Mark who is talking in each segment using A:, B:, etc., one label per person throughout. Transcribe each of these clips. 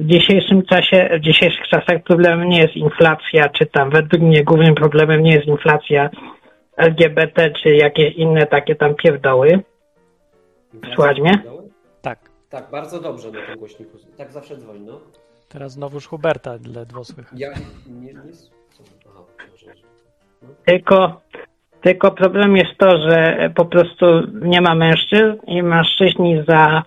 A: w dzisiejszym czasie, w dzisiejszych czasach problemem nie jest inflacja, czy tam według mnie głównym problemem nie jest inflacja LGBT, czy jakieś inne takie tam pierdoły. Słuchaj mnie?
B: Tak.
C: Tak, bardzo dobrze na tym głośniku. Tak zawsze dzwoni, no.
B: Teraz znowuż Huberta ledwo słychać.
C: Ja nie, nie... Aha, może.
A: Tylko, tylko problem jest to, że po prostu nie ma mężczyzn i mężczyźni za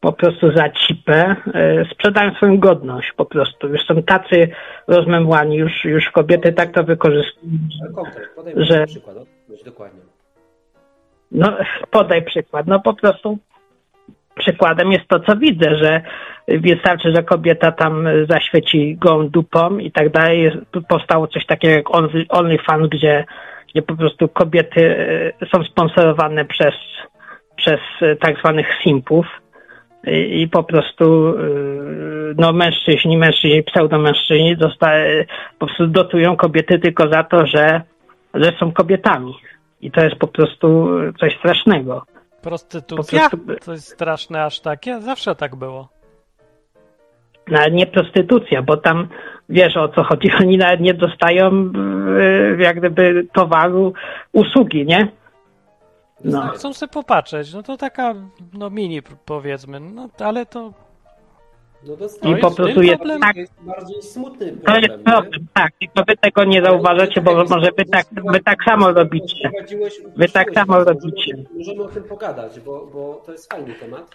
A: po prostu za cipę y, sprzedają swoją godność po prostu. Już są tacy rozmemłani, już, już kobiety tak to wykorzystują.
C: Mi
A: Że-
C: przykład, dokładnie.
A: No podaj przykład. No po prostu przykładem jest to, co widzę, że wystarczy, że kobieta tam zaświeci gołą dupą i tak dalej. Powstało coś takiego jak Only- OnlyFans, gdzie, gdzie po prostu kobiety y, są sponsorowane przez, przez y, tak zwanych simpów. I, i po prostu y, no mężczyźni, mężczyźni, pseudomężczyźni dostaje, po prostu dotują kobiety tylko za to, że, że są kobietami. I to jest po prostu coś strasznego.
B: Prostytucja?
A: Po prostu-
B: To jest straszne aż takie? Zawsze tak było.
A: Nawet nie prostytucja, bo tam wiesz o co chodzi. Oni nawet nie dostają y, jak gdyby towaru, usługi, nie? No.
B: Chcą sobie popatrzeć. No to taka no mini powiedzmy. No ale to
C: No to
A: I po prostu jest
B: problem.
A: tak,
C: jest bardziej smutny
A: to
C: problem.
A: jest problem, tak. Tylko wy tego nie zauważacie, bo może wy tak, wy tak samo robicie. Wy tak samo robicie.
C: Możemy, możemy o tym pogadać, bo, bo to jest fajny temat.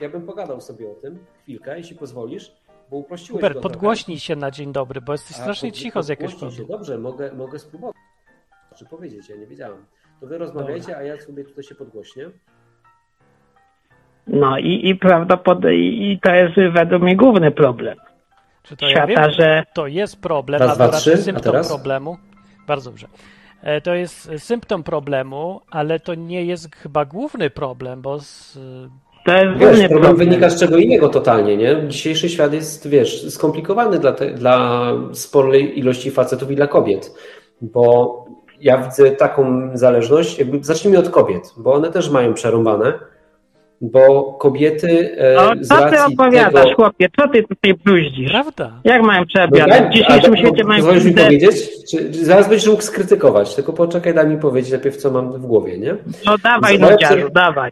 C: Ja bym pogadał sobie o tym chwilkę, jeśli pozwolisz, bo uprościłeś
B: Hubert,
C: go
B: podgłośnij się na dzień dobry, bo jesteś
C: trochę.
B: strasznie
C: A, pod-
B: cicho z jakiegoś powodu.
C: się. Dobrze, mogę, mogę spróbować. Czy powiedzieć, ja nie wiedziałem. To wy rozmawiajcie, a ja sobie tutaj się podgłośnię.
A: No i, i prawdopodobnie i to jest według mnie główny problem
B: Czy to ja
A: świata,
B: wiem?
A: że
B: To jest problem,
C: Raz,
B: a
C: dwa,
B: to raczej
C: a
B: symptom
C: teraz?
B: problemu. Bardzo dobrze. E, To jest symptom problemu, ale to nie jest chyba główny problem, bo z,
A: to jest
C: Wiesz,
A: główny
C: problem
A: problem.
C: wynika z czego innego totalnie, nie? Dzisiejszy świat jest, wiesz, skomplikowany dla, te, dla sporej ilości facetów i dla kobiet, bo ja widzę taką zależność, jakby zacznijmy od kobiet, bo one też mają przerąbane, bo kobiety e,
A: No,
C: z
A: co ty
C: racji
A: opowiadasz,
C: tego...
A: chłopie? Co ty tutaj bruździsz?
B: prawda.
A: Jak mają
C: No
A: przebiadać?
C: daj-
A: W dzisiejszym
C: ale-
A: świecie mają
C: Pozwolisz mi powiedzieć? Czy, czy zaraz będziesz mógł skrytykować, tylko poczekaj, daj mi powiedzieć najpierw, co mam w głowie, nie?
A: No dawaj, no
C: że-
A: dawaj.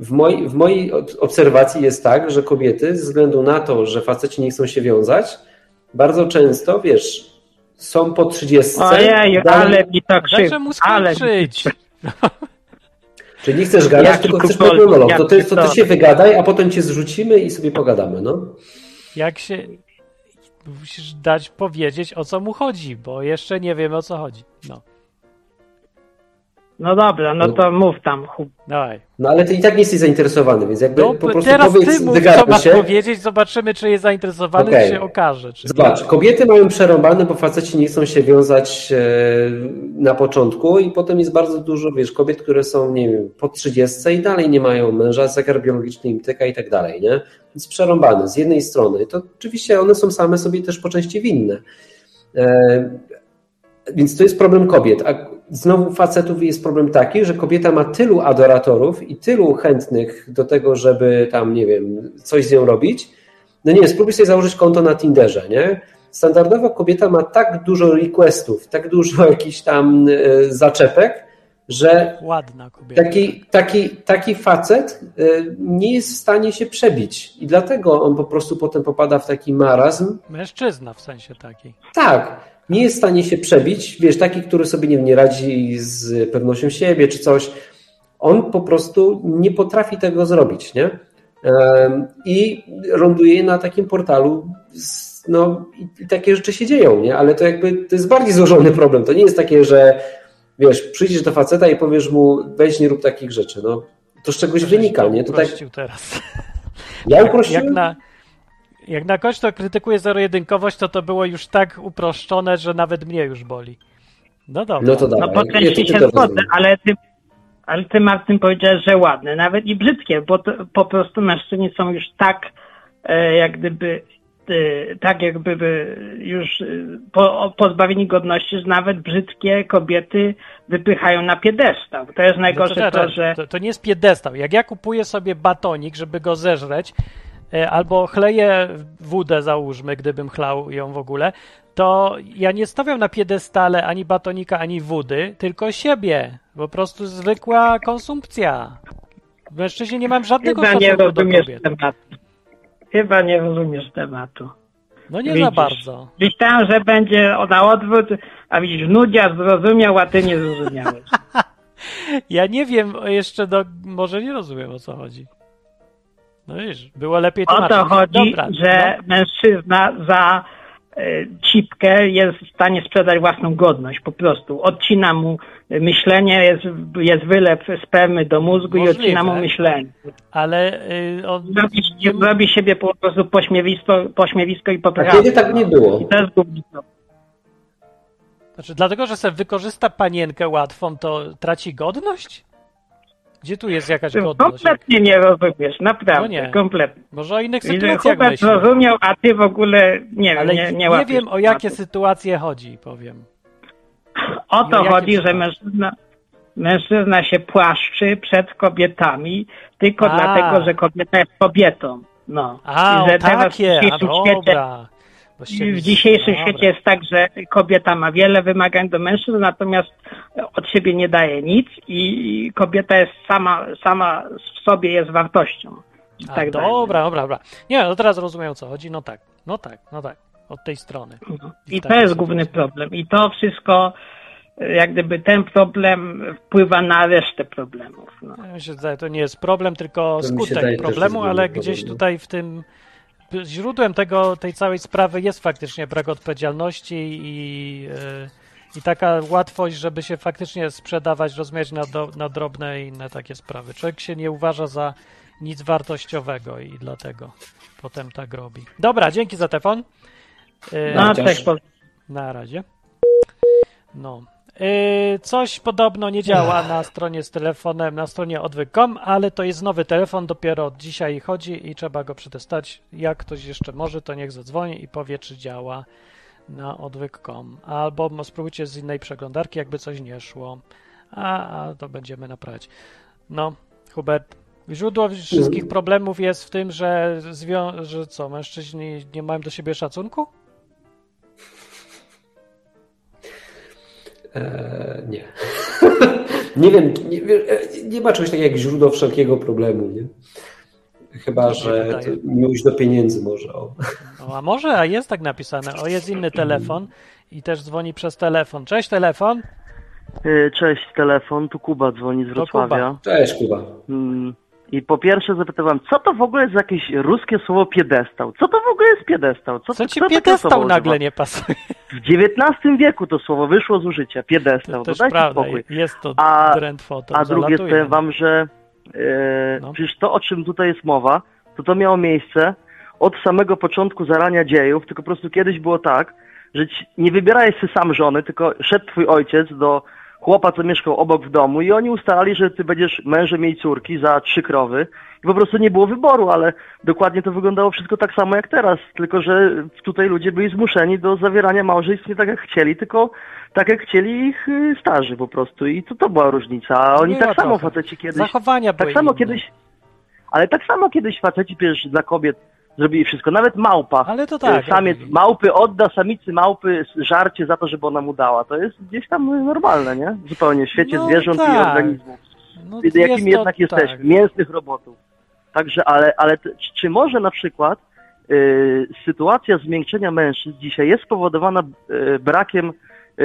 C: W, mojej, w mojej ob- obserwacji jest tak, że kobiety, ze względu na to, że faceci nie chcą się wiązać, bardzo często, wiesz, są po 30.
A: Ojej,
C: dalej-
A: ale mi to krzyw,
B: Dajże mu
A: ale
B: skończyć.
C: Czy nie chcesz gadać,
A: Jaki
C: tylko chcesz
A: kukolnik,
C: monolog. To ty, to ty się wygadaj, a potem cię zrzucimy i sobie pogadamy, no.
B: Jak się... Musisz dać powiedzieć, o co mu chodzi, bo jeszcze nie wiemy, o co chodzi. No,
A: No dobra, no to mów tam. chłop.
B: dawaj.
C: No ale ty i tak nie jesteś zainteresowany, więc jakby
B: No,
C: po prostu
B: teraz
C: powiedz,
B: ty mów, co masz
C: się.
B: powiedzieć, zobaczymy, czy jest zainteresowany,
C: Okej.
B: czy się okaże. Czy...
C: Zobacz, kobiety mają przerąbane, bo faceci nie chcą się wiązać e, na początku i potem jest bardzo dużo, wiesz, kobiet, które są, nie wiem, po 30 i dalej nie mają męża, zegar biologiczny im tyka i tak dalej, nie? Więc przerąbane z jednej strony. To oczywiście one są same sobie też po części winne. E, więc to jest problem kobiet. A znowu facetów jest problem taki, że kobieta ma tylu adoratorów i tylu chętnych do tego, żeby tam, nie wiem, coś z nią robić. No nie, spróbuj sobie założyć konto na Tinderze, nie? Standardowo kobieta ma tak dużo requestów, tak dużo jakichś tam e, zaczepek, że
B: Ładna kobieta.
C: taki, taki, taki facet e, nie jest w stanie się przebić. I dlatego on po prostu potem popada w taki marazm,
B: Mężczyzna w sensie taki.
C: tak, nie jest w stanie się przebić, wiesz, taki, który sobie nie, nie radzi z pewnością siebie czy coś, on po prostu nie potrafi tego zrobić, nie? I ląduje na takim portalu, no i, takie rzeczy się dzieją, nie? Ale to jakby, to jest bardziej złożony problem, to nie jest takie, że wiesz, przyjdziesz do faceta i powiesz mu, weź nie rób takich rzeczy, no to z czegoś wynika, nie? To tak,
B: teraz.
C: ja
B: Jak
C: uprościłem,
B: na, jak na kogoś, kto krytykuje zero-jedynkowość, to to było już tak uproszczone, że nawet mnie już boli. No dobra.
C: no to
A: No
C: dawaj.
A: po części się zgodzę, ale ty, ale ty Marcin powiedziałeś, że ładne, nawet i brzydkie, bo to, po prostu mężczyźni są już tak e, jak gdyby e, tak jakby by już e, po, pozbawieni godności, że nawet brzydkie kobiety wypychają na piedestał. To jest
B: No
A: najgorsze
B: to,
A: to,
B: to,
A: że
B: to, to nie jest piedestał. Jak ja kupuję sobie batonik, żeby go zeżreć, albo chleję wódę, załóżmy, gdybym chlał ją w ogóle, to ja nie stawiam na piedestale ani batonika, ani wody, tylko siebie. Po prostu zwykła konsumpcja. Mężczyźni nie mam żadnego
A: Chyba nie rozumiesz tematu. Chyba nie rozumiesz tematu.
B: No nie za
A: Widzisz.
B: bardzo.
A: Myślałem, że będzie na odwrót, a widzisz, nudzia zrozumiał, a ty nie zrozumiałeś.
B: Ja nie wiem jeszcze do... Może nie rozumiem o co chodzi. No wiesz, było lepiej
A: O
B: tłumaczyć.
A: to chodzi,
B: Dobra,
A: że
B: no.
A: mężczyzna za e, cipkę jest w stanie sprzedać własną godność, po prostu. Odcina mu myślenie, jest, jest wylew spermy do mózgu i
B: Możliwe.
A: odcina mu myślenie.
B: Ale y, on...
A: Robi, robi siebie po prostu pośmiewisko, pośmiewisko i
C: A
A: poprawę.
C: kiedy tak nie było?
A: I to jest.
B: Znaczy, dlatego, że sobie wykorzysta panienkę łatwą, to traci godność? Gdzie tu jest jakaś godność?
A: Kompletnie nie rozumiesz, naprawdę,
B: No nie.
A: kompletnie.
B: Może o innych sytuacjach
A: Hubert
B: myśli.
A: zrozumiał, a ty w ogóle nie,
B: Ale
A: nie,
B: nie,
A: nie
B: wiem, o jakie sytuacje chodzi, powiem.
A: O to
B: o
A: chodzi, że mężczyzna, mężczyzna się płaszczy przed kobietami tylko
B: A.
A: dlatego, że kobieta jest kobietą. No.
B: A,
A: I że
B: o takie,
A: w dzisiejszym
B: a
A: świecie,
B: dobra. Mi-
A: w dzisiejszym
B: dobra.
A: świecie jest tak, że kobieta ma wiele wymagań do mężczyzn, natomiast od siebie nie daje nic i kobieta jest sama, sama w sobie jest wartością. I
B: A,
A: tak
B: dobra, dobra, dobra. Nie, no teraz rozumiem o co chodzi. No tak, no tak, no tak. Od tej strony.
A: No.
B: I
A: I to jest główny problem. I to wszystko, jak gdyby ten problem wpływa na resztę problemów. No.
B: Ja Myślę, że to nie jest problem, tylko
C: To
B: skutek problemu, ale gdzieś
C: problem, no.
B: tutaj w tym źródłem tego, tej całej sprawy jest faktycznie brak odpowiedzialności i, yy, i taka łatwość, żeby się faktycznie sprzedawać, rozmawiać na, do, na drobne i inne takie sprawy. Człowiek się nie uważa za nic wartościowego i dlatego potem tak robi. Dobra, dzięki za telefon. Yy,
A: No, też po,
B: na razie. No. Yy, coś podobno nie działa na stronie z telefonem, na stronie odwyk.com, ale to jest nowy telefon, dopiero od dzisiaj chodzi i trzeba go przetestować. Jak ktoś jeszcze może, to niech zadzwoni i powie, czy działa na odwyk.com. Albo spróbujcie z innej przeglądarki, jakby coś nie szło. A, a to będziemy naprawiać. No, Hubert, źródło wszystkich problemów jest w tym, że, zwią- że co, mężczyźni nie mają do siebie szacunku?
C: Eee, nie. nie wiem, nie, e, nie ma czegoś takiego jak źródło wszelkiego problemu, nie? Chyba, że miłość do pieniędzy może. O.
B: No, a może, a jest tak napisane. O, jest inny telefon i też dzwoni przez telefon. Cześć, telefon.
D: Y, Cześć, telefon, tu Kuba dzwoni z Wrocławia.
C: Cześć, Kuba.
D: Mm, I po pierwsze zapytałem, co to w ogóle jest jakieś ruskie słowo piedestał? Co to w ogóle jest piedestał?
B: Co ci
D: kto takie
B: piedestał nagle
D: używa?
B: nie pasuje?
D: W XIX wieku to słowo wyszło z użycia,
B: To
D: piedestał.
B: też
D: Dajcie
B: prawda.
D: spokój.
B: Jest to
D: A-
B: trend foto.
D: A drugie powiem wam, że e,
B: No.
D: przecież to, o czym tutaj jest mowa, to to miało miejsce od samego początku zarania dziejów, tylko po prostu kiedyś było tak, że ci, nie wybierałeś sobie sam żony, tylko szedł twój ojciec do chłopa, co mieszkał obok w domu i oni ustalali, że ty będziesz mężem jej córki za trzy krowy i po prostu nie było wyboru, ale dokładnie to wyglądało wszystko tak samo jak teraz, tylko że tutaj ludzie byli zmuszeni do zawierania małżeństw nie tak jak chcieli, tylko tak jak chcieli ich y, starzy po prostu i to, to była różnica, a oni tak samo
B: trochę.
D: faceci kiedyś
B: Zachowania
D: tak
B: były
D: samo
B: inne.
D: kiedyś, ale tak samo kiedyś faceci przecież dla kobiet zrobili wszystko. Nawet małpa.
B: Ale to tak,
D: E, Samiec
B: robili.
D: małpy odda samicy małpy żarcie za to, żeby ona mu dała. To jest gdzieś tam normalne, nie? Zupełnie w świecie
B: No
D: zwierząt i
B: tak.
D: organizmów.
B: No,
D: Jakim
B: jest to
D: jednak
B: tak.
D: jesteśmy? Mięsnych robotów. Także, ale, ale czy- może na przykład y, sytuacja zmiękczenia mężczyzn dzisiaj jest spowodowana y, brakiem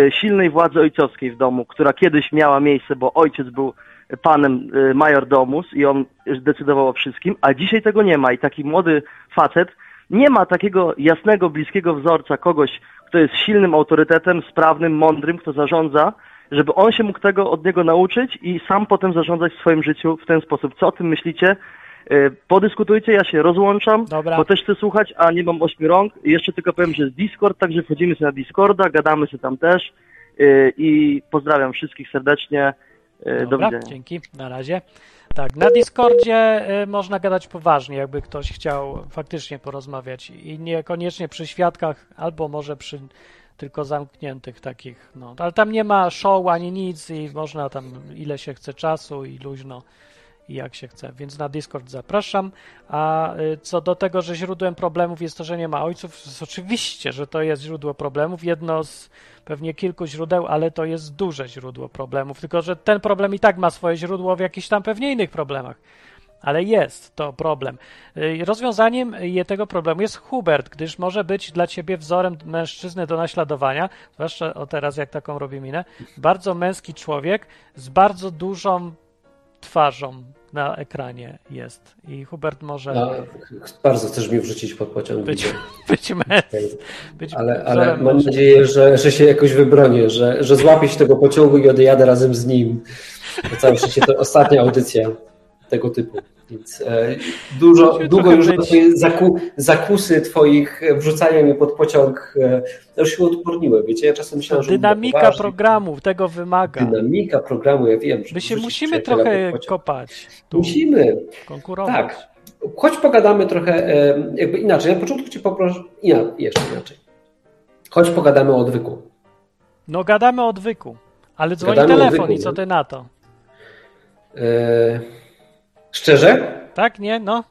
D: silnej władzy ojcowskiej w domu, która kiedyś miała miejsce, bo ojciec był panem y, major domus i on decydował o wszystkim, a dzisiaj tego nie ma i taki młody facet nie ma takiego jasnego, bliskiego wzorca, kogoś, kto jest silnym autorytetem, sprawnym, mądrym, kto zarządza, żeby on się mógł tego od niego nauczyć i sam potem zarządzać w swoim życiu w ten sposób. Co o tym myślicie? Y, Podyskutujcie, ja się rozłączam,
B: Dobra.
D: bo też chcę słuchać, a nie mam ośmiu rąk. Jeszcze tylko powiem, że jest Discord, także wchodzimy sobie na Discorda, gadamy się tam też y, i pozdrawiam wszystkich serdecznie. Do
B: Dobra,
D: widzenia.
B: dzięki, na razie. Tak, na Discordzie y, można gadać poważnie, jakby ktoś chciał faktycznie porozmawiać i niekoniecznie przy świadkach, albo może przy tylko zamkniętych takich, no. Ale tam nie ma show ani nic i można tam ile się chce czasu i luźno i jak się chce. Więc na Discord zapraszam. A y, co do tego, że źródłem problemów jest to, że nie ma ojców, oczywiście, że to jest źródło problemów. Jedno z pewnie kilku źródeł, ale to jest duże źródło problemów. Tylko, że ten problem i tak ma swoje źródło w jakichś tam pewnie innych problemach. Ale jest to problem. Y, rozwiązaniem tego problemu jest Hubert, gdyż może być dla ciebie wzorem mężczyzny do naśladowania, zwłaszcza o teraz, jak taką robi minę. Bardzo męski człowiek z bardzo dużą twarzą na ekranie jest. I Hubert może.
C: A, bardzo chcesz mi wrzucić pod pociąg.
B: Być, być
C: ale ale mam nadzieję, że, że się jakoś wybronię, że, że złapię się tego pociągu i odjadę razem z nim. Na całe szczęście to ostatnia audycja tego typu. Więc e, dużo, długo już twoje zaku, zakusy twoich wrzucania mnie pod pociąg e, już się odporniły. Wiecie, ja czasem myślałem, że
B: Dynamika programu tego wymaga.
C: Dynamika programu, ja wiem.
B: My się musimy trochę kopać.
C: Tu. Musimy.
B: Konkurować.
C: Tak. Choć pogadamy trochę e, jakby inaczej. Na początku cię poproszę, inaczej, jeszcze inaczej. Choć pogadamy o odwyku.
B: No gadamy o odwyku, ale dzwoni gadamy telefon odwyku, i co ty na to?
C: E... Szczerze?
B: Tak, nie, no.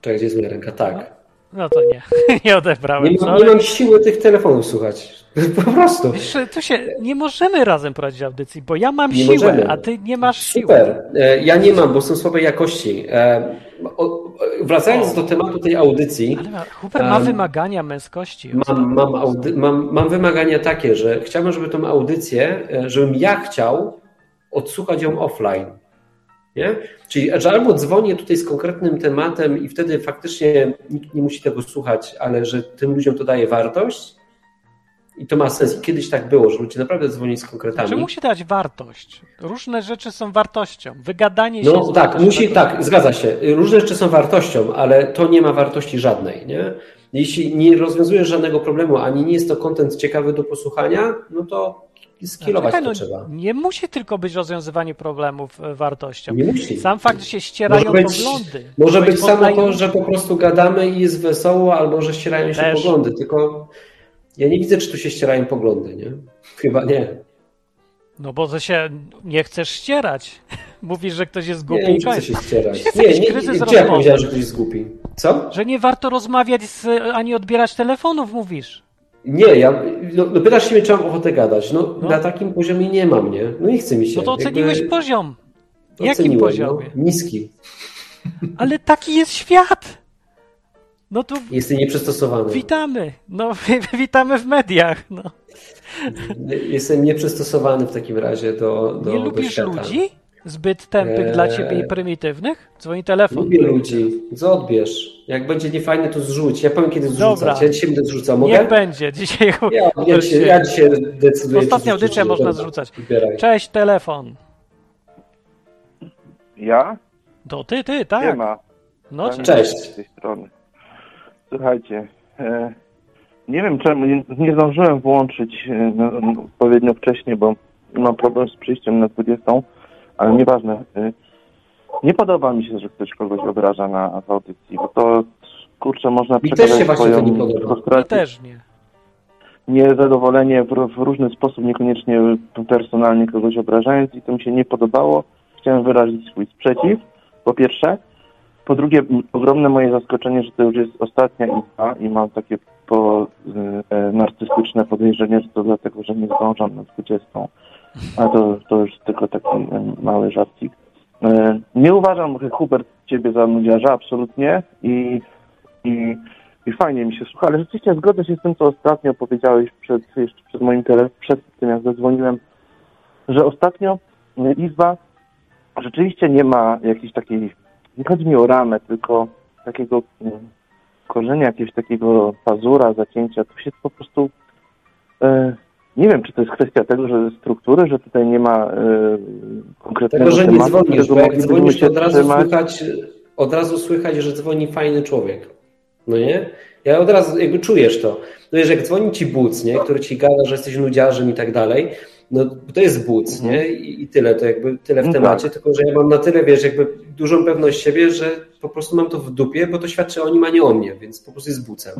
C: Czekaj, gdzie jest moja ręka? Tak.
B: No, no to nie, nie odebrałem.
C: Nie, mam, nie mam siły tych telefonów słuchać. Po prostu.
B: Wiesz, tu się nie możemy razem prowadzić audycji, bo ja mam nie siłę, możemy. a ty nie masz siły.
C: Super. E, ja nie mam, bo są słabej jakości. E, wracając o. do tematu tej audycji.
B: Ale Hubert ma wymagania męskości.
C: Mam, mam, audy, mam, mam wymagania takie, że chciałbym, żeby tą audycję, e, żebym ja chciał odsłuchać ją offline. Nie? Czyli, że albo dzwonię tutaj z konkretnym tematem i wtedy faktycznie nikt nie musi tego słuchać, ale że tym ludziom to daje wartość i to ma sens. I kiedyś tak było, że ludzie naprawdę dzwonili z konkretami.
B: Czy musi dać wartość? Różne rzeczy są wartością. Wygadanie
C: się. No tak, musi, tak, zgadza się. Różne rzeczy są wartością, ale to nie ma wartości żadnej. Nie? Jeśli nie rozwiązujesz żadnego problemu, ani nie jest to kontent ciekawy do posłuchania, no to skilować to no, trzeba.
B: Nie musi tylko być rozwiązywanie problemów e, wartością.
C: Nie musi.
B: Sam fakt, że się ścierają może być, poglądy.
C: Może być samo to, że po prostu gadamy i jest wesoło, albo że ścierają się Też. poglądy, tylko ja nie widzę, czy tu się ścierają poglądy, nie? Chyba nie.
B: No bo to się nie chcesz ścierać. Mówisz, że ktoś jest głupi.
C: Nie, nie chcę się ścierać. Nie, nie, nie, nie, ja powiedziałem, że ktoś jest głupi. Co?
B: Że nie warto rozmawiać z, ani odbierać telefonów, mówisz.
C: Nie, ja, no, no pytasz się mnie, czy mam ochotę gadać. No, no, na takim poziomie nie mam, nie? No nie chce mi się.
B: No to oceniłeś jakby... poziom. Jakim no, poziomie?
C: No, niski.
B: Ale taki jest świat. No tu...
C: Jesteś nieprzystosowany.
B: Witamy. No, witamy w mediach. No.
C: Jestem nieprzystosowany w takim razie do, do
B: Nie lubisz świata. ludzi? Zbyt tępych eee... dla ciebie i prymitywnych? Dzwoni telefon.
C: Lubię ludzi. Co odbierz? Jak będzie niefajne, to zrzuć. Ja powiem, kiedy zrzucać. Dobra. Ja dzisiaj będę zrzucał. Mogę?
B: Niech będzie. Dzisiaj...
C: Ja, ja, dzisiaj, ja dzisiaj decyduję.
B: Ostatnia audycja można zrzucać. Wybieraj. Cześć, telefon.
E: Ja?
B: To ty, ty, tak. Nie
E: ma.
B: No,
C: cześć.
E: Z tej strony. Słuchajcie, e, nie wiem czemu, nie, nie zdążyłem włączyć e, no, odpowiednio wcześniej, bo mam problem z przyjściem na 20, ale nieważne. E, nie podoba mi się, że ktoś kogoś obraża na w audycji, bo to kurczę można
C: mi przekazać też się właśnie to nie podoba.
B: też nie.
E: Niezadowolenie w, w różny sposób, niekoniecznie personalnie kogoś obrażając i to mi się nie podobało. Chciałem wyrazić swój sprzeciw, po pierwsze. Po drugie, ogromne moje zaskoczenie, że to już jest ostatnia izba i mam takie po, e, narcystyczne podejrzenie, że to dlatego, że nie zdążam na 20. A to, to już tylko taki e, mały żarcik. E, nie uważam, Hubert ciebie za nudziarza, absolutnie i, i, i fajnie mi się słucha, ale rzeczywiście zgodzę się z tym, co ostatnio powiedziałeś przed, jeszcze przed moim telefonem, przed tym jak zadzwoniłem, że ostatnio Izba rzeczywiście nie ma jakiejś takiej nie chodzi mi o ramę, tylko takiego korzenia, jakiegoś takiego pazura, zacięcia. To się po prostu... E, nie wiem, czy to jest kwestia tego, że struktury, że tutaj nie ma e, konkretnego
C: Tego, że nie dzwonisz, bo jak dzwonisz, to od razu, słychać, od razu słychać, że dzwoni fajny człowiek. No nie? Ja od razu jakby czujesz to. No wiesz, jak dzwoni ci buc, nie? który ci gada, że jesteś nudziarzem i tak dalej, no to jest buc, nie? I, I, tyle, to jakby tyle w no temacie, tak. tylko że ja mam na tyle, wiesz, jakby dużą pewność siebie, że po prostu mam to w dupie, bo to świadczy o nim, a nie o mnie, więc po prostu jest bucem.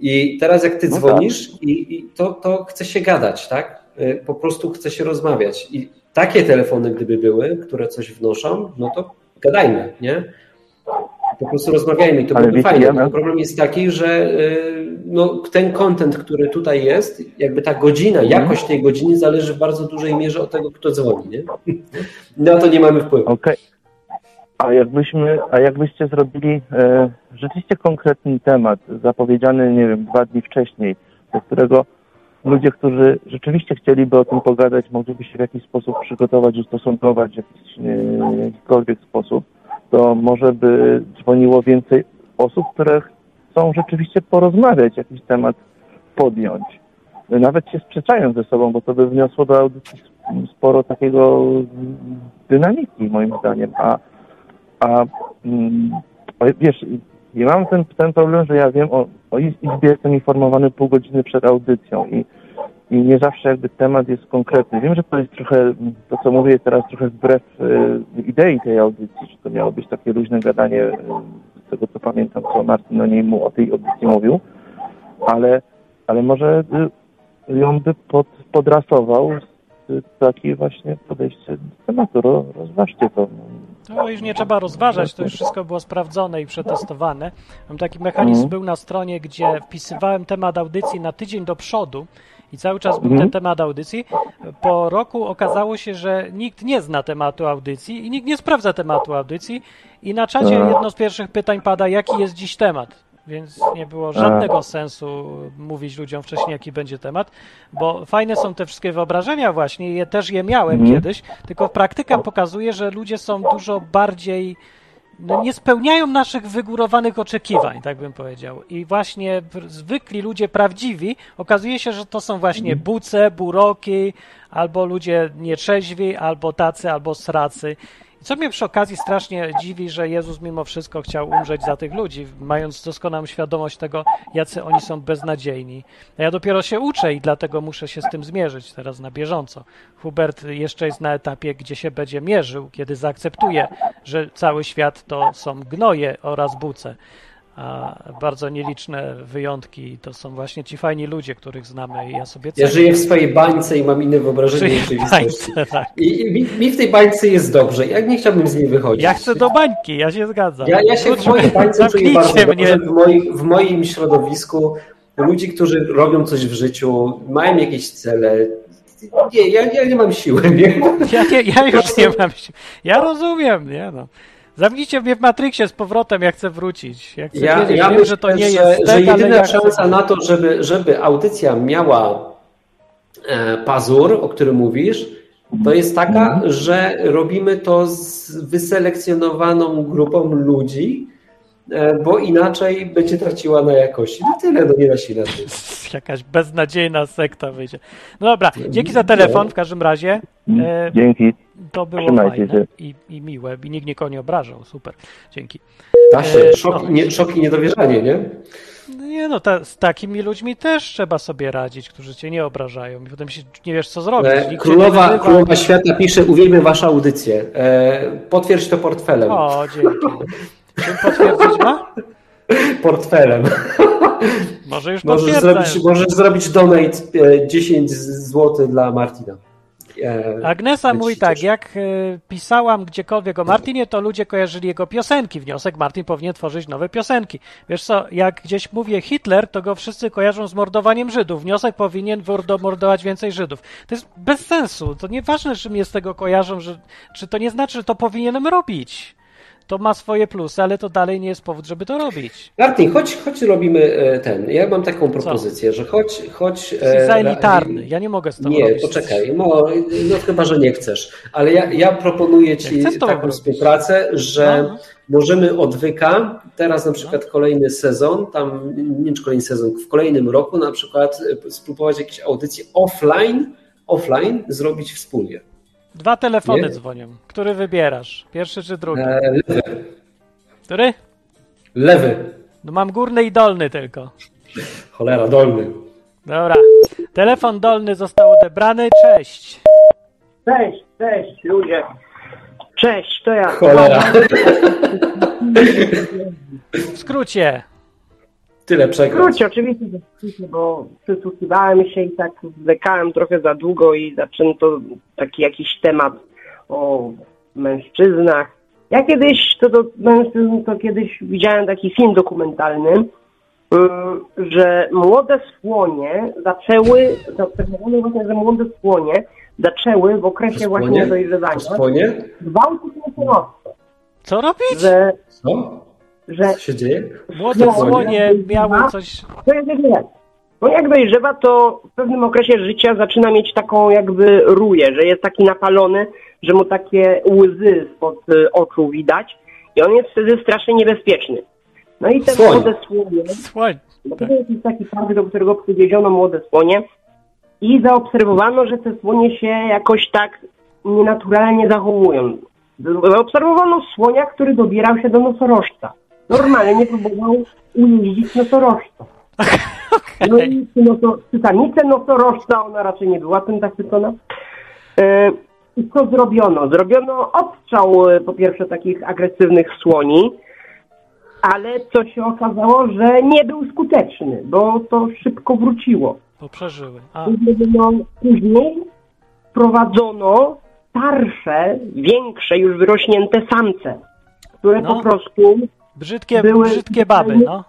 C: I teraz jak ty no dzwonisz tak. i, i, to, to chce się gadać, tak? Y, po prostu chce się rozmawiać. I takie telefony, gdyby były, które coś wnoszą, no to gadajmy, nie? Po prostu rozmawiajmy to
E: Ale
C: fajne.
E: ja mam-
C: Problem jest taki, że y, no, ten content, który tutaj jest, jakby ta godzina,
E: Mhm.
C: jakość tej godziny zależy w bardzo dużej mierze od tego, kto dzwoni, nie? Na to nie mamy wpływu.
E: Okej. A jakbyśmy, a jakbyście zrobili e, rzeczywiście konkretny temat, zapowiedziany, nie wiem, dwa dni wcześniej, do którego ludzie, którzy rzeczywiście chcieliby o tym pogadać, mogliby się w jakiś sposób przygotować, ustosunkować w jakiś, e, jakikolwiek sposób, to może by dzwoniło więcej osób, które chcą rzeczywiście porozmawiać, jakiś temat podjąć. Nawet się sprzeczając ze sobą, bo to by wniosło do audycji sporo takiego dynamiki, moim zdaniem. A, a mm, o, wiesz, ja mam ten, ten problem, że ja wiem o, o izbie, jestem informowany pół godziny przed audycją i, i nie zawsze jakby temat jest konkretny. Wiem, że to jest trochę, to co mówię teraz trochę wbrew y, idei tej audycji, że to miało być takie luźne gadanie, y, z tego co pamiętam, co Martin o niej mu, o tej audycji mówił, ale, ale może y, ją by pod, podrasował takie właśnie podejście do tematu. Ro, rozważcie to.
B: To już nie trzeba rozważać, to już wszystko było sprawdzone i przetestowane. Mam taki mechanizm,
E: Mhm.
B: był na stronie, gdzie wpisywałem temat audycji na tydzień do przodu i cały czas był
E: Mhm.
B: ten temat audycji. Po roku okazało się, że nikt nie zna tematu audycji i nikt nie sprawdza tematu audycji i na czacie
E: A.
B: jedno z pierwszych pytań pada, jaki jest dziś temat. Więc nie było żadnego sensu mówić ludziom wcześniej, jaki będzie temat, bo fajne są te wszystkie wyobrażenia właśnie, je też je miałem
E: Mhm.
B: kiedyś, tylko praktyka pokazuje, że ludzie są dużo bardziej no nie spełniają naszych wygórowanych oczekiwań, tak bym powiedział. I właśnie zwykli ludzie prawdziwi, okazuje się, że to są właśnie buce, buroki, albo ludzie nietrzeźwi, albo tacy, albo sracy. Co mnie przy okazji strasznie dziwi, że Jezus mimo wszystko chciał umrzeć za tych ludzi, mając doskonałą świadomość tego, jacy oni są beznadziejni. Ja dopiero się uczę i dlatego muszę się z tym zmierzyć teraz na bieżąco. Hubert jeszcze jest na etapie, gdzie się będzie mierzył, kiedy zaakceptuje, że cały świat to są gnoje oraz buce. A bardzo nieliczne wyjątki to są właśnie ci fajni ludzie, których znamy i ja sobie
C: Ja
B: cenię.
C: żyję w swojej bańce i mam inne wyobrażenie rzeczywistości.
B: bańce, tak.
C: I, i mi, mi w tej bańce jest dobrze. Ja nie chciałbym z niej wychodzić.
B: Ja chcę do bańki, ja się zgadzam.
C: Ja, ja się w mojej bańce czuję bardzo
B: Zamknijcie mnie.
C: dobrze. W moim, w moim środowisku ludzi, którzy robią coś w życiu, mają jakieś cele. Nie, ja, ja nie mam siły. Nie?
B: Ja, nie, ja już nie mam sił. Ja rozumiem, nie no. Zamknijcie mnie w Matrixie z powrotem, ja chcę wrócić. Ja chcę
C: Ja,
B: wiedzieć,
C: ja
B: wiem,
C: myślę,
B: że to nie
C: że,
B: jest
C: że
B: stek, ale
C: jedyna
B: ja chcę...
C: szansa na to, żeby, żeby audycja miała e, pazur, o którym mówisz, to jest taka, że robimy to z wyselekcjonowaną grupą ludzi, e, bo inaczej będzie traciła na jakości. No tyle, no nie da się inaczej.
B: Jakaś beznadziejna sekta wyjdzie. No dobra, dzięki za telefon w każdym razie. E,
E: Dzięki.
B: To było
E: Trzymajcie
B: fajne i, i miłe. I nikt nikogo nie obrażał. Super. Dzięki.
C: Da się,
B: E,
C: szok,
B: no.
C: i nie, szok i niedowierzanie, nie?
B: Nie no, ta, z takimi ludźmi też trzeba sobie radzić, którzy cię nie obrażają i potem się nie wiesz, co zrobić.
C: E,
B: Nikt
C: Królowa. Królowa Świata pisze, uwielbiam waszą audycję. E, potwierdź to portfelem.
B: O, dzięki. Czym potwierdzić ma?
C: Portfelem.
B: Może już
C: Możesz zrobić, możesz zrobić donate e, 10 zł dla Martina. E,
B: Agnesa mówi tak, jak y, pisałam gdziekolwiek o Martinie, to ludzie kojarzyli jego piosenki. Wniosek, Martin powinien tworzyć nowe piosenki. Wiesz co, jak gdzieś mówię Hitler, to go wszyscy kojarzą z mordowaniem Żydów. Wniosek powinien mordować więcej Żydów. To jest bez sensu. To nieważne, czy mnie z tego kojarzą, że, czy to nie znaczy, że to powinienem robić. To ma swoje plusy, ale to dalej nie jest powód, żeby to robić.
C: Martin, chodź, chodź robimy e, ten. Ja mam taką propozycję, że chodź, chodź.
B: Jesteś
C: e,
B: za
C: ra-
B: elitarny. Ja nie mogę z tobą
C: Nie,
B: robić.
C: poczekaj, no, no chyba, że nie chcesz. Ale ja, ja proponuję
B: Ja
C: Ci
B: tobą
C: taką
B: robić.
C: współpracę, że
B: No.
C: możemy odwyka, teraz na przykład kolejny sezon, tam nie wiem, kolejny sezon, w kolejnym roku na przykład e, spróbować jakieś audycje offline, offline zrobić wspólnie.
B: Dwa telefony
C: Nie?
B: dzwonią. Który wybierasz? Pierwszy czy drugi?
C: E, lewy.
B: Który?
C: lewy.
B: No mam górny i dolny tylko.
C: Cholera, dolny.
B: Dobra. Telefon dolny został odebrany. Cześć.
A: Cześć, cześć ludzie. Cześć, to ja.
C: Cholera.
B: W skrócie.
C: Tyle
F: W
C: przegrać.
F: skrócie, oczywiście, bo przysłuchiwałem się i tak zwlekałem trochę za długo i zaczęto taki jakiś temat o mężczyznach. Ja kiedyś, to do mężczyzn, to kiedyś widziałem taki film dokumentalny, ym, że młode słonie zaczęły, zaobserwowano właśnie, że młode słonie zaczęły w okresie właśnie dojrzewania gwałcić mężczyznostwo,
B: Co robić?
F: że,
C: Co?
F: Że
C: Co się dzieje?
B: Młode
F: No,
B: słonie
F: nie.
B: miały coś...
F: To jest źle. No jak dojrzewa, to w pewnym okresie życia zaczyna mieć taką jakby ruję, że jest taki napalony, że mu takie łzy spod y, oczu widać i on jest wtedy strasznie niebezpieczny. No i te
C: Słoń.
F: młode słonie,
B: Słoń.
F: bo to jest taki park, do którego przywieziono młode słonie i zaobserwowano, że te słonie się jakoś tak nienaturalnie zachowują. Zaobserwowano słonia, który dobierał się do nosorożca. Normalnie próbował ujeździć nosorożca. No i noso, nosorożca, ona raczej nie była tym zachwycona. E, I co zrobiono? Zrobiono odstrzał e, po pierwsze takich agresywnych słoni, ale co się okazało, że nie był skuteczny, bo to szybko wróciło.
B: Bo przeżyły. A,
F: później wprowadzono starsze, większe, już wyrośnięte samce, które
B: No.
F: po prostu
B: brzydkie,
F: Były-
B: brzydkie baby, no.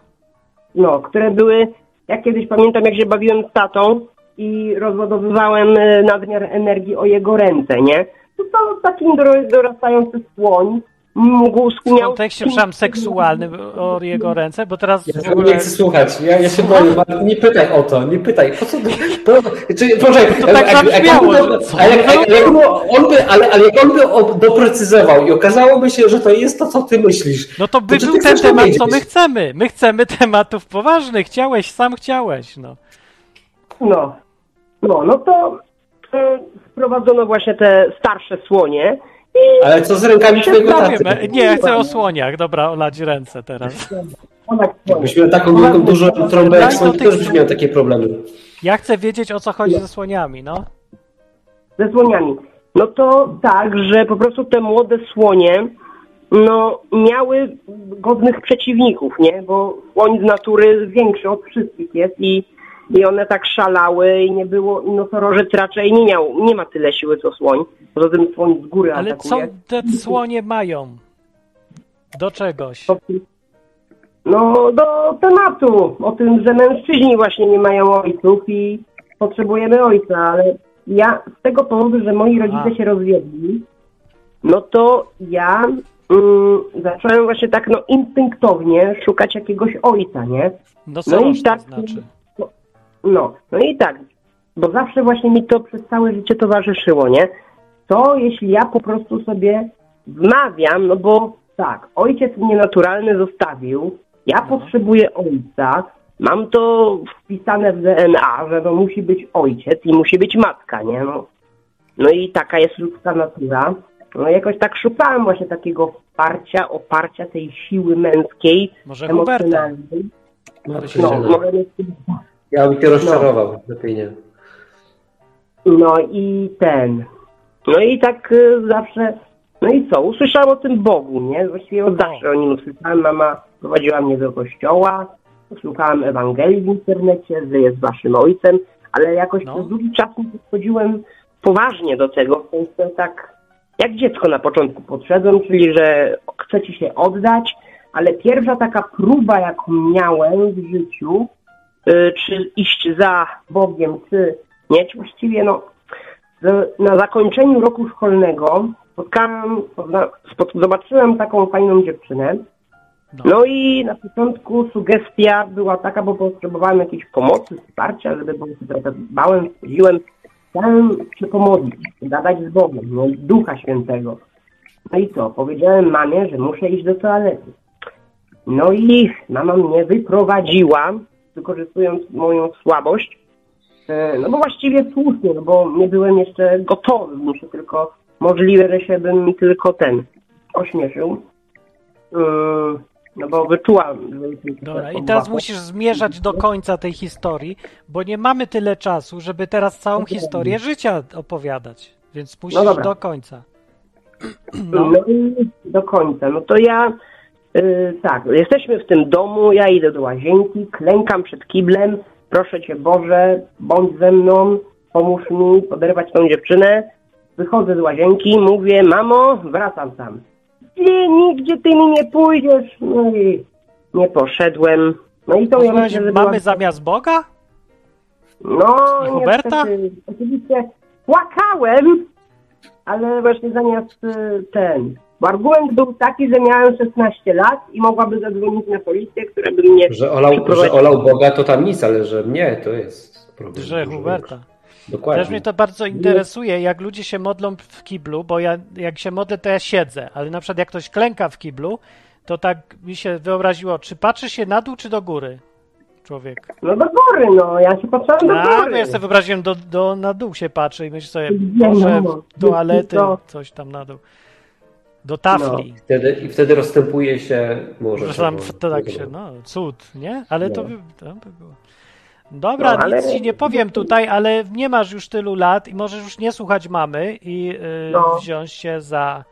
F: no, które były, ja kiedyś pamiętam, jak się bawiłem z tatą i rozładowywałem e, nadmiar energii o jego ręce, nie? To, taki dorastający słoń mógł
B: W
F: miał...
B: kontekście, przepraszam, seksualnym o jego ręce, bo teraz
C: Ja
B: w
C: tego nie
B: ogóle...
C: chcę słuchać. Ja, ja się boję. Nie pytaj o to, nie pytaj. Po co? Po, czy, poczekaj,
B: To tak
C: jak-
B: zabrzmiało,
C: on by-
B: że co?
C: ale jak, on by, doprecyzował i okazałoby się, że to jest to, co ty myślisz.
B: No to by
C: To
B: był ten temat, co my chcemy. My chcemy tematów poważnych. Chciałeś, sam chciałeś, no.
F: No, no, no to e, wprowadzono właśnie te starsze słonie
C: Ale co z rękami twojego taty?
B: nie, ja chcę o słoniach. Dobra, olać ręce teraz.
F: one słonie.
C: Byś miał taką wielką, dużą trąbę jak
B: do
C: też byś miał takie problemy.
B: Ja chcę wiedzieć, o co chodzi ze słoniami, no.
F: ze słoniami. No to tak, że po prostu te młode słonie no, miały godnych przeciwników, nie? Bo słoń z natury większy od wszystkich jest i, i one tak szalały i nie było, i nosorożec raczej nie miał, nie ma tyle siły co słoń. Poza tym słoń z góry
B: Ale co
F: atakuje.
B: te słonie mają? Do czegoś.
F: No do tematu, o tym, że mężczyźni właśnie nie mają ojców i potrzebujemy ojca, ale ja z tego powodu, że moi rodzice
B: A.
F: się rozwiedli, no to ja mm, zacząłem właśnie tak no instynktownie szukać jakiegoś ojca, nie?
B: No
F: No i
B: co
F: tak,
B: to znaczy?
F: No, no i tak, bo zawsze właśnie mi to przez całe życie towarzyszyło, nie? To jeśli ja po prostu sobie wmawiam, no bo tak, ojciec mnie naturalny zostawił, ja
B: No.
F: potrzebuję ojca, mam to wpisane w DNA, że no musi być ojciec i musi być matka, nie? No, no i taka jest ludzka natura. No jakoś tak szukałem właśnie takiego wsparcia, oparcia tej siły męskiej,
B: Może Huberta?
F: emocjonalnej.
C: No,
F: No, może nie
C: Ja bym cię rozczarował, lepiej nie.
F: No i ten. No i tak y, zawsze. No i co? Usłyszałam o tym Bogu, nie? Właściwie od zawsze o nim usłyszałem. Mama prowadziła mnie do kościoła. Słuchałem Ewangelii w internecie, że jest waszym ojcem, ale jakoś
B: No.
F: przez długi czas nie podchodziłem poważnie do tego. W sensie tak jak dziecko na początku podszedłem, czyli że chcę ci się oddać, ale pierwsza taka próba, jaką miałem w życiu, czy iść za Bogiem, czy nie, czy właściwie no, na zakończeniu roku szkolnego spotkałem, zobaczyłem taką fajną dziewczynę,
B: No.
F: no i na początku sugestia była taka, bo potrzebowałem jakiejś pomocy, wsparcia, żeby, bo bałem, wchodziłem, chciałem się pomodlić, gadać z Bogiem, no i Ducha Świętego. No i co, powiedziałem mamie, że muszę iść do toalety. No i mama mnie wyprowadziła, wykorzystując moją słabość, E, no bo właściwie słusznie, no bo nie byłem jeszcze gotowy, muszę tylko, możliwe, że się bym mi tylko ten ośmieszył. Yy, No bo wyczułam.
B: Dobra, i teraz musisz zmierzać do końca tej historii, bo nie mamy tyle czasu, żeby teraz całą historię życia opowiadać. Więc musisz
F: dobra.
B: do końca.
F: No. i do końca. No to ja Yy, tak, jesteśmy w tym domu, ja idę do łazienki, klękam przed kiblem, proszę cię Boże, bądź ze mną, pomóż mi poderwać tą dziewczynę. Wychodzę z łazienki, mówię, mamo, wracam tam. Nie, nigdzie ty mi nie pójdziesz. No i nie poszedłem. No i to ja myślę, że
B: mamy
F: była-
B: zamiast Boga?
F: No,
B: I Huberta?
F: niestety, Oczywiście płakałem, ale właśnie zamiast y, ten. Bo argument był taki, że miałem 16 lat i mogłaby zadzwonić na policję, która by mnie
C: Że olał, że olał Boga to tam nic, ale że mnie to jest problem.
B: Że Huberta.
C: Dokładnie.
B: Też mnie to bardzo interesuje, jak ludzie się modlą w kiblu, bo ja jak się modlę, to ja siedzę, ale na przykład jak ktoś klęka w kiblu, to tak mi się wyobraziło, czy patrzy się na dół, czy do góry człowiek.
F: No do góry, no, ja się patrzyłem do
B: A,
F: góry.
B: ja sobie wyobraziłem, do, do, na dół się patrzy i myślę sobie,
F: Nie,
B: może
F: no,
B: toalety,
F: to-
B: coś tam na dół. Do tafli.
C: Wtedy, I wtedy rozstępuje się
B: tam
C: czego-
B: to tak się, no, cud, nie? Ale to,
C: No.
B: by, to by było. Dobra,
F: No, ale-
B: nic ci nie powiem tutaj, ale nie masz już tylu lat i możesz już nie słuchać mamy i y,
F: No.
B: wziąć się za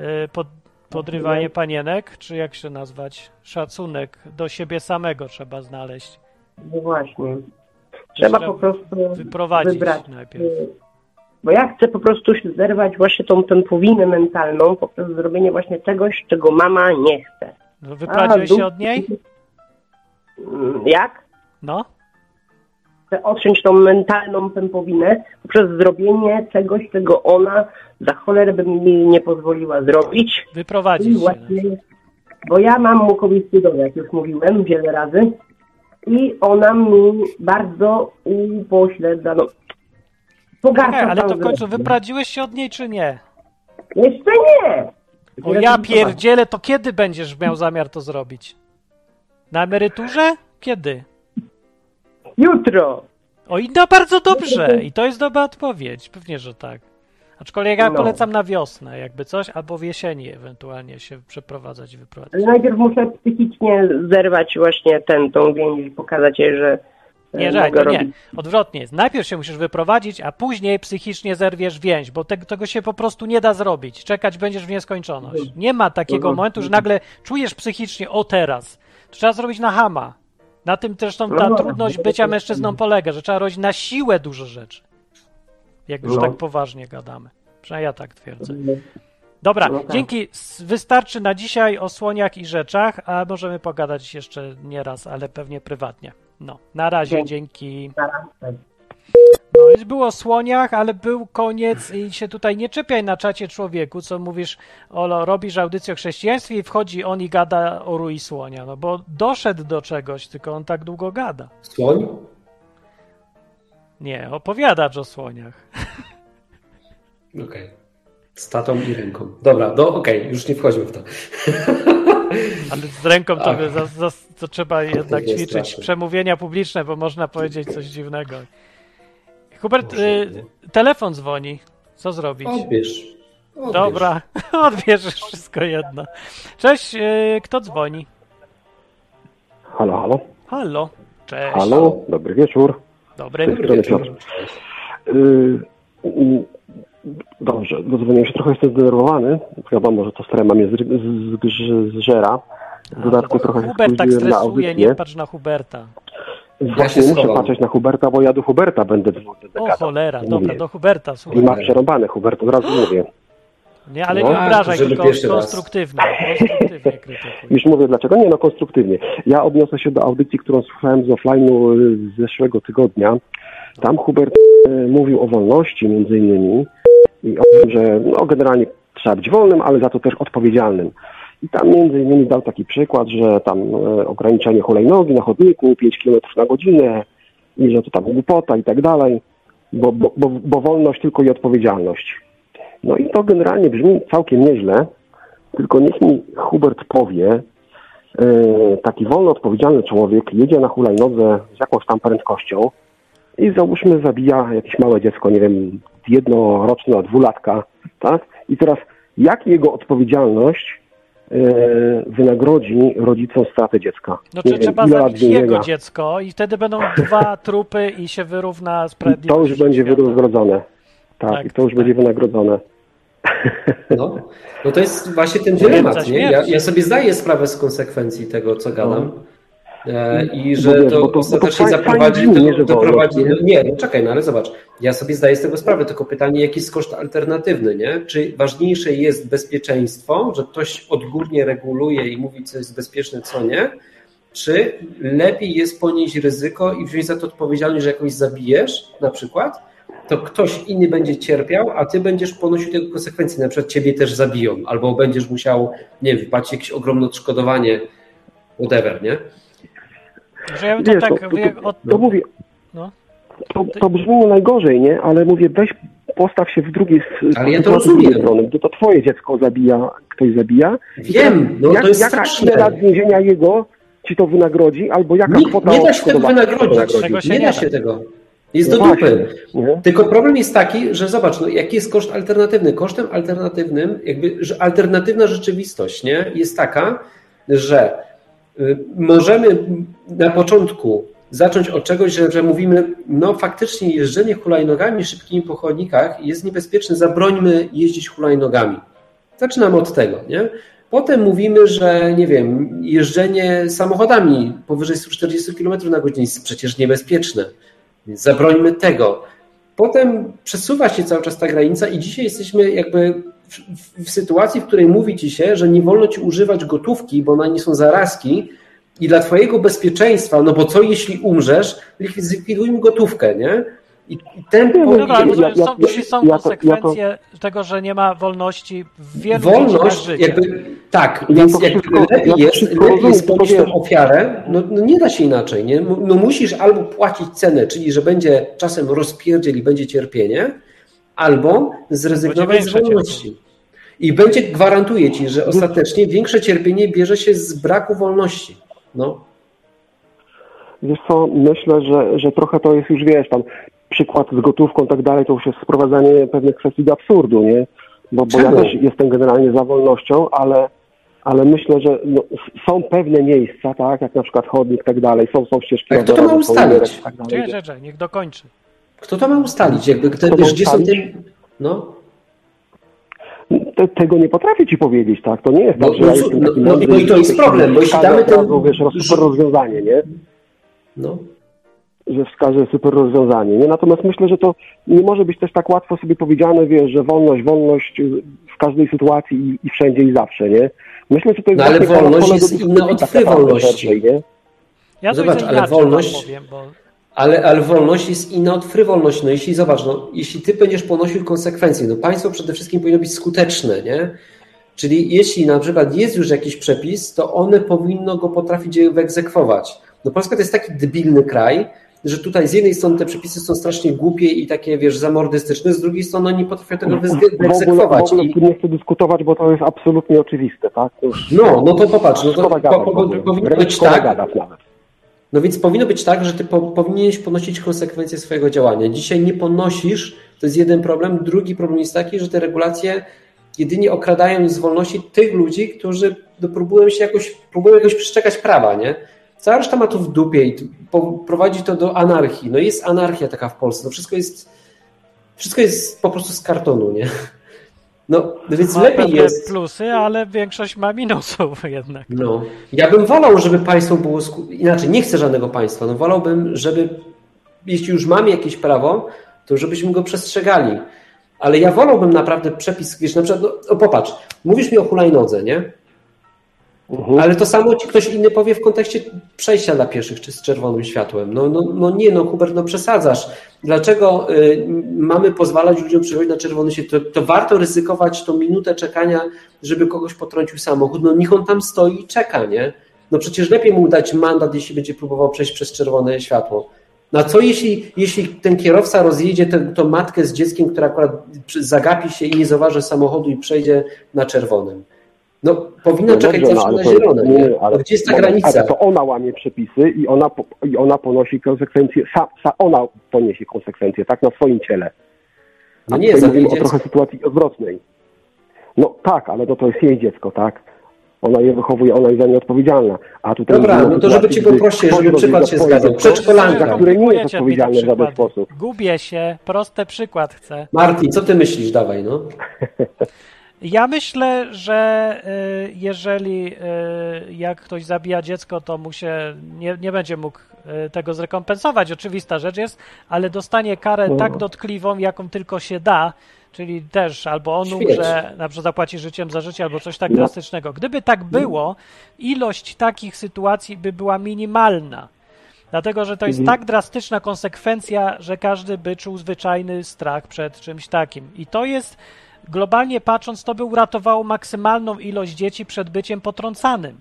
B: y, pod, podrywanie panienek, czy jak się nazwać? Szacunek do siebie samego trzeba znaleźć.
F: No właśnie. Trzeba
B: Trzeba
F: po prostu
B: Wyprowadzić
F: wybrać.
B: najpierw.
F: Bo ja chcę po prostu się zerwać właśnie tą tępowinę mentalną poprzez zrobienie właśnie czegoś, czego mama nie chce.
B: No, Wyprowadziłeś się od niej?
F: Mm, Jak?
B: No.
F: Chcę odciąć tą mentalną pępowinę poprzez zrobienie czegoś, czego ona za cholerę by mi nie pozwoliła zrobić.
B: Wyprowadzić się.
F: właśnie, bo ja mam mukowisty dom, jak już mówiłem wiele razy. I ona mi bardzo upośledza, no, pogarsza
B: ale to w końcu
F: zdrowie.
B: wyprowadziłeś się od niej, czy nie?
F: Jeszcze nie!
B: O ja pierdzielę, to kiedy będziesz miał zamiar to zrobić? Na emeryturze? Kiedy?
F: Jutro!
B: O i no bardzo dobrze. I to jest dobra odpowiedź. Pewnie, że tak. Aczkolwiek ja
F: No.
B: polecam na wiosnę, jakby coś, albo w jesieni ewentualnie się przeprowadzać i wyprowadzać.
F: Najpierw muszę psychicznie zerwać właśnie ten, tą więź i pokazać jej, że
B: Nie,
F: mogę
B: to nie. Odwrotnie jest. Najpierw się musisz wyprowadzić, a później psychicznie zerwiesz więź, bo tego, tego się po prostu nie da zrobić. Czekać będziesz w nieskończoność. Nie ma takiego
F: Mhm.
B: momentu, że nagle czujesz psychicznie, o teraz. To trzeba zrobić na hama. Na tym zresztą ta
F: No.
B: trudność bycia mężczyzną polega, że trzeba robić na siłę dużo rzeczy. Jak już
F: No.
B: tak poważnie gadamy. Przynajmniej ja tak twierdzę. Dobra,
F: No tak.
B: dzięki. Wystarczy na dzisiaj o słoniach i rzeczach, a możemy pogadać jeszcze nieraz, ale pewnie prywatnie. No, na razie,
F: Dzięki.
B: No, już było o słoniach, ale był koniec i się tutaj nie czepiaj na czacie człowieku, co mówisz, Olo, robisz audycję o chrześcijaństwie i wchodzi on i gada o rui słonia, no bo doszedł do czegoś, tylko on tak długo gada.
C: Słoń?
B: Nie, opowiadacz o słoniach.
C: Okej. Z tatą i ręką. Dobra, no okej, już nie wchodźmy w to.
B: Ale z ręką to,
C: Ach.
B: by za, za, to trzeba jednak
C: jest
B: ćwiczyć
C: straszne.
B: przemówienia publiczne, bo można powiedzieć coś dziwnego. Hubert, y, telefon dzwoni. Co zrobić?
C: Odbierz. Odbierz.
B: Dobra, odbierzesz wszystko jedno. Cześć, y, kto dzwoni?
G: Halo, halo.
B: Halo, cześć.
G: Halo, dobry wieczór.
B: Dobry.
G: Dobry wieczór. Yy, yy, dobrze, dodzwoniłem się trochę, jestem zdenerwowany. Wiadomo, że to strema mnie zżera. W dodatku trochę się
B: Hubert tak
G: na
B: stresuje,
G: audycję.
B: nie patrz na Huberta.
G: Właśnie
C: się
G: muszę
C: schowam.
G: patrzeć na Huberta, bo ja do Huberta będę
B: O
G: gadał.
B: cholera,
G: Mówię.
B: dobra, do Huberta,
G: I
B: słuchaj.
G: ma przerąbane Hubert, od razu mówię.
B: Nie, ale
C: No,
B: nie obrażaj, tylko konstruktywnie, konstruktywnie.
G: Już mówię dlaczego? Nie, no konstruktywnie. Ja odniosę się do audycji, którą słuchałem z offline'u y, z zeszłego tygodnia. Tam Hubert y, mówił o wolności między innymi i o tym, że no, generalnie trzeba być wolnym, ale za to też odpowiedzialnym. I tam między innymi dał taki przykład, że tam e, ograniczenie hulajnogi na chodniku 5 km na godzinę i że to tam głupota i tak dalej, bo, bo, bo, bo wolność tylko i odpowiedzialność. No i to generalnie brzmi całkiem nieźle, tylko niech mi Hubert powie, e, taki wolno odpowiedzialny człowiek jedzie na hulajnodze z jakąś tam prędkością i załóżmy zabija jakieś małe dziecko, nie wiem, jednoroczne, dwulatka, tak? I teraz jak jego odpowiedzialność e, wynagrodzi rodzicom stratę dziecka?
B: No czy
G: wiem,
B: trzeba zabić jego dziecko i wtedy będą dwa trupy i się wyrówna
G: I
B: sprawiedliwość.
G: to już będzie
B: świata.
G: wynagrodzone. Tak,
B: Tak,
G: i to już
B: tak.
G: będzie wynagrodzone.
C: No, no to jest właśnie ten dylemat, nie? Ja, ja sobie zdaję sprawę z konsekwencji tego, co gadam. E, I że
G: wiesz,
C: to
G: to- to
C: ostatecznie
G: fajnie
C: zaprowadzi
G: nie, że
C: doprowadzi.
G: wolność,
C: Nie, no czekaj, no ale zobacz. Ja sobie zdaję z tego sprawę, tylko pytanie, jaki jest koszt alternatywny, nie? Czy ważniejsze jest bezpieczeństwo, że ktoś odgórnie reguluje i mówi, co jest bezpieczne, co nie? Czy lepiej jest ponieść ryzyko i wziąć za to odpowiedzialność, że jakoś zabijesz, na przykład, to ktoś inny będzie cierpiał, a ty będziesz ponosił tego konsekwencje. Na przykład ciebie też zabiją, albo będziesz musiał, nie wiem, wypłacić jakieś ogromne odszkodowanie, whatever, nie?
B: Że ja bym to
G: Wiesz,
B: tak...
G: to, to, to,
B: od...
G: to mówię,
B: No.
G: to, to brzmi nie najgorzej, nie? Ale mówię, weź postaw się w drugiej
C: Ale ja to rozumiem.
G: strony. Gdy to twoje dziecko zabija, ktoś zabija.
C: Wiem, no
G: jak,
C: to jest
G: jaka,
C: straszne.
G: ile lat więzienia jego ci to wynagrodzi, albo jaka
C: Nie,
G: kwota
C: nie da się tego wynagrodzić. Nie
B: nie
C: da się tego. Jest
G: No
C: do dupy. Tylko problem jest taki, że zobacz, no jaki jest koszt alternatywny? Kosztem alternatywnym, jakby, że alternatywna rzeczywistość nie, jest taka, że możemy na początku zacząć od czegoś, że, że mówimy, no faktycznie jeżdżenie hulajnogami szybkimi po chodnikach jest niebezpieczne, zabrońmy jeździć hulajnogami. Zaczynamy od tego, nie? Potem mówimy, że nie wiem, jeżdżenie samochodami powyżej 140 km na godzinę jest przecież niebezpieczne. Więc zabrońmy tego. Potem przesuwa się cały czas ta granica i dzisiaj jesteśmy jakby w, w, sytuacji, w której mówi ci się, że nie wolno ci używać gotówki, bo na nie są zarazki i dla twojego bezpieczeństwa, no bo co jeśli umrzesz, zlikwidujmy gotówkę, nie? I, i ten
G: No
B: No dobra, ale
G: Ja-
B: to
G: ja-
B: są,
G: ja-
B: są
G: ja to-
B: konsekwencje tego, że nie ma wolności w wielu
C: wolność, jakby tak, więc jakby lepiej jest, lepiej
G: rozumiem,
C: jest ponieść tą ofiarę, no, no nie da się inaczej, nie? No musisz albo płacić cenę, czyli że będzie czasem rozpierdziel i będzie cierpienie, albo zrezygnować z wolności. I będzie, gwarantuję ci, że ostatecznie większe cierpienie bierze się z braku wolności. No.
G: Wiesz co, myślę, że, że trochę to jest już, wiesz, tam przykład z gotówką i tak dalej, to już jest sprowadzanie pewnych kwestii do absurdu, nie? Bo, bo ja też jestem generalnie za wolnością, ale, ale myślę, że no, są pewne miejsca, tak, jak na przykład chodnik i tak dalej, są, są ścieżki
C: A kto to ma ustalić?
G: tak dalej.
B: Niech dokończy.
C: Kto to ma ustalić? Jakby, kto, wiesz, gdzie są te...
G: ustalić?
C: No.
G: Te, tego nie potrafię ci powiedzieć, tak? To nie jest
C: No,
G: tak, że
C: no,
G: ja
C: no, no, no i to jest problem, bo jeśli damy ten-
G: razu, wiesz, super rozwiązanie, nie?
C: no.
G: że wskaże super rozwiązanie. Nie? Natomiast myślę, że to nie może być też tak łatwo sobie powiedziane, wiesz, że wolność, wolność w każdej sytuacji i, i wszędzie i zawsze, nie? Myślę, że to jest
C: No ale wolność jest inna od
G: tak
C: frywolności.
B: Ja to
C: Zobacz, ale
B: inaczej,
C: wolność-
B: powiem, bo
C: Ale, ale wolność jest inna od frywolności. No jeśli zobacz, no, jeśli ty będziesz ponosił konsekwencje, no państwo przede wszystkim powinno być skuteczne, nie? Czyli jeśli na przykład jest już jakiś przepis, to one powinno go potrafić wyegzekwować. No Polska to jest taki debilny kraj, że tutaj z jednej strony te przepisy są strasznie głupie i takie, wiesz, zamordystyczne, z drugiej strony oni potrafią tego
G: W, w, ogóle, w
C: wyegzekwować.
G: ogóle
C: I,
G: nie chcę dyskutować, bo to jest absolutnie oczywiste, tak? Już
C: no, no to popatrz, no to po, po, powinno być tak. No więc powinno być tak, że ty po, powinieneś ponosić konsekwencje swojego działania. Dzisiaj nie ponosisz, to jest jeden problem. Drugi problem jest taki, że te regulacje jedynie okradają z wolności tych ludzi, którzy no, próbują się jakoś, próbują jakoś przestrzegać prawa, nie? Cała reszta ma to w dupie i prowadzi to do anarchii. No jest anarchia taka w Polsce. No wszystko jest, wszystko jest po prostu z kartonu, nie? No, więc
B: ma
C: lepiej jest.
B: plusy, ale większość ma minusów jednak.
C: No, ja bym wolał, żeby państwo było. sku- Inaczej, nie chcę żadnego państwa. No, wolałbym, żeby jeśli już mamy jakieś prawo, to żebyśmy go przestrzegali. Ale ja wolałbym naprawdę przepis, wiesz, na przykład, no, o, popatrz, mówisz mi o hulajnodze, nie?
G: Mhm.
C: Ale to samo ci ktoś inny powie w kontekście przejścia dla pieszych, czy z czerwonym światłem. No, no, no nie, no Hubert, no przesadzasz. Dlaczego y, mamy pozwalać ludziom przychodzić na czerwony światło? To, to warto ryzykować tą minutę czekania, żeby kogoś potrącił samochód. No niech on tam stoi i czeka, nie? No przecież lepiej mu dać mandat, jeśli będzie próbował przejść przez czerwone światło. No a co jeśli, jeśli ten kierowca rozjedzie tę matkę z dzieckiem, która akurat zagapi się i nie zauważy samochodu i przejdzie na czerwonym? No powinna
G: No
C: czekać
G: dobrze, no,
C: zawsze na
G: to-
C: zielone,
G: nie,
C: nie?
G: ale-
C: No Gdzie jest ta
G: Moment,
C: granica?
G: Ale to ona łamie przepisy i ona, i ona ponosi konsekwencje, sa, sa, ona poniesie konsekwencje, tak, na swoim ciele.
C: No
G: A
C: nie,
G: tutaj
C: zabije
G: mówimy o trochę sytuacji odwrotnej. No tak, ale to, to jest jej dziecko, tak? ona je wychowuje, ona jest za nie odpowiedzialna. A tutaj
C: Dobra, no to żeby ci prościej, żeby przykład się
G: za
C: zgadzał. Przedszkolanka.
G: które nie jest odpowiedzialne w żaden sposób.
B: Gubię się, prosty przykład chcę.
C: Martin, co ty myślisz? Dawaj, no.
B: Ja myślę, że y, jeżeli y, jak ktoś zabija dziecko, to mu się nie, nie będzie mógł y, tego zrekompensować. Oczywista rzecz jest, ale dostanie karę
G: No.
B: tak dotkliwą, jaką tylko się da, czyli też albo on umrze, na przykład zapłaci życiem za życie, albo coś tak
G: No.
B: drastycznego. Gdyby tak było, ilość takich sytuacji by była minimalna. Dlatego, że to jest
G: Mhm.
B: tak drastyczna konsekwencja, że każdy by czuł zwyczajny strach przed czymś takim. I to jest, globalnie patrząc, to by uratowało maksymalną ilość dzieci przed byciem potrącanym.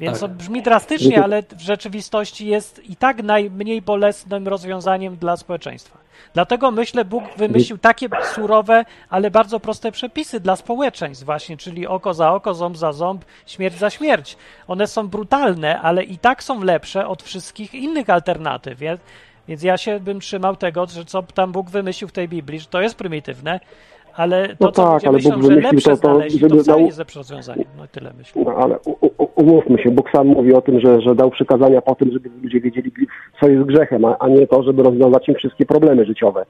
B: Więc
C: Tak.
B: to brzmi drastycznie, ale w rzeczywistości jest i tak najmniej bolesnym rozwiązaniem dla społeczeństwa. Dlatego myślę, Bóg wymyślił takie surowe, ale bardzo proste przepisy dla społeczeństw właśnie, czyli oko za oko, ząb za ząb, śmierć za śmierć. One są brutalne, ale i tak są lepsze od wszystkich innych alternatyw. Więc, więc ja się bym trzymał tego, że co tam Bóg wymyślił w tej Biblii, że to jest prymitywne, ale to,
G: No tak, ale
B: myślą,
G: Bóg
B: że
G: wymyślił to- to,
B: to
G: żeby
B: wcale
G: dał-
B: nie jest lepsze rozwiązanie. No i tyle myślę.
G: No ale u, u, umówmy się, Bóg sam mówi o tym, że, że dał przykazania po tym, żeby ludzie wiedzieli, co jest grzechem, a, a nie to, żeby rozwiązać im wszystkie problemy życiowe.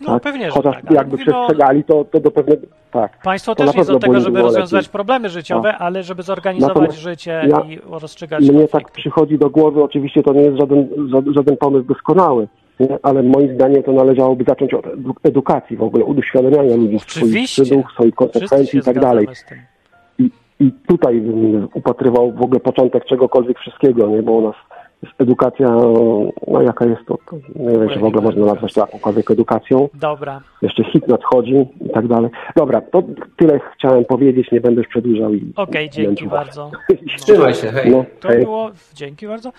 B: No
G: tak?
B: pewnie, że
G: Chociaż
B: tak.
G: jakby przestrzegali, to, to do pewnego... Tak.
B: Państwo
G: To
B: też jest od tego, żeby rozwiązywać problemy życiowe, ale żeby zorganizować
G: Natomiast
B: życie
G: ja-
B: i rozstrzygać
G: Mnie
B: konflikty.
G: tak przychodzi do głowy, oczywiście to nie jest żaden, ża- żaden pomysł doskonały, nie? ale moim zdaniem to należałoby zacząć od edu- edukacji w ogóle, udoświadamiania ludzi swoich wstydów, swoich konsekwencji i tak dalej. I, I tutaj bym upatrywał w ogóle początek czegokolwiek wszystkiego, nie? bo u nas edukacja, no jaka jest to, to nie wiem, czy w ogóle można nazwać to jakąkolwiek edukacją.
B: Dobra.
G: Jeszcze hit nadchodzi i tak dalej. Dobra, to tyle chciałem powiedzieć, nie będę już przedłużał. i-
B: Okej,
G: i
B: dzięki bardzo.
C: Trzymaj się, hej.
G: No,
B: To
G: hej.
B: było, dzięki bardzo.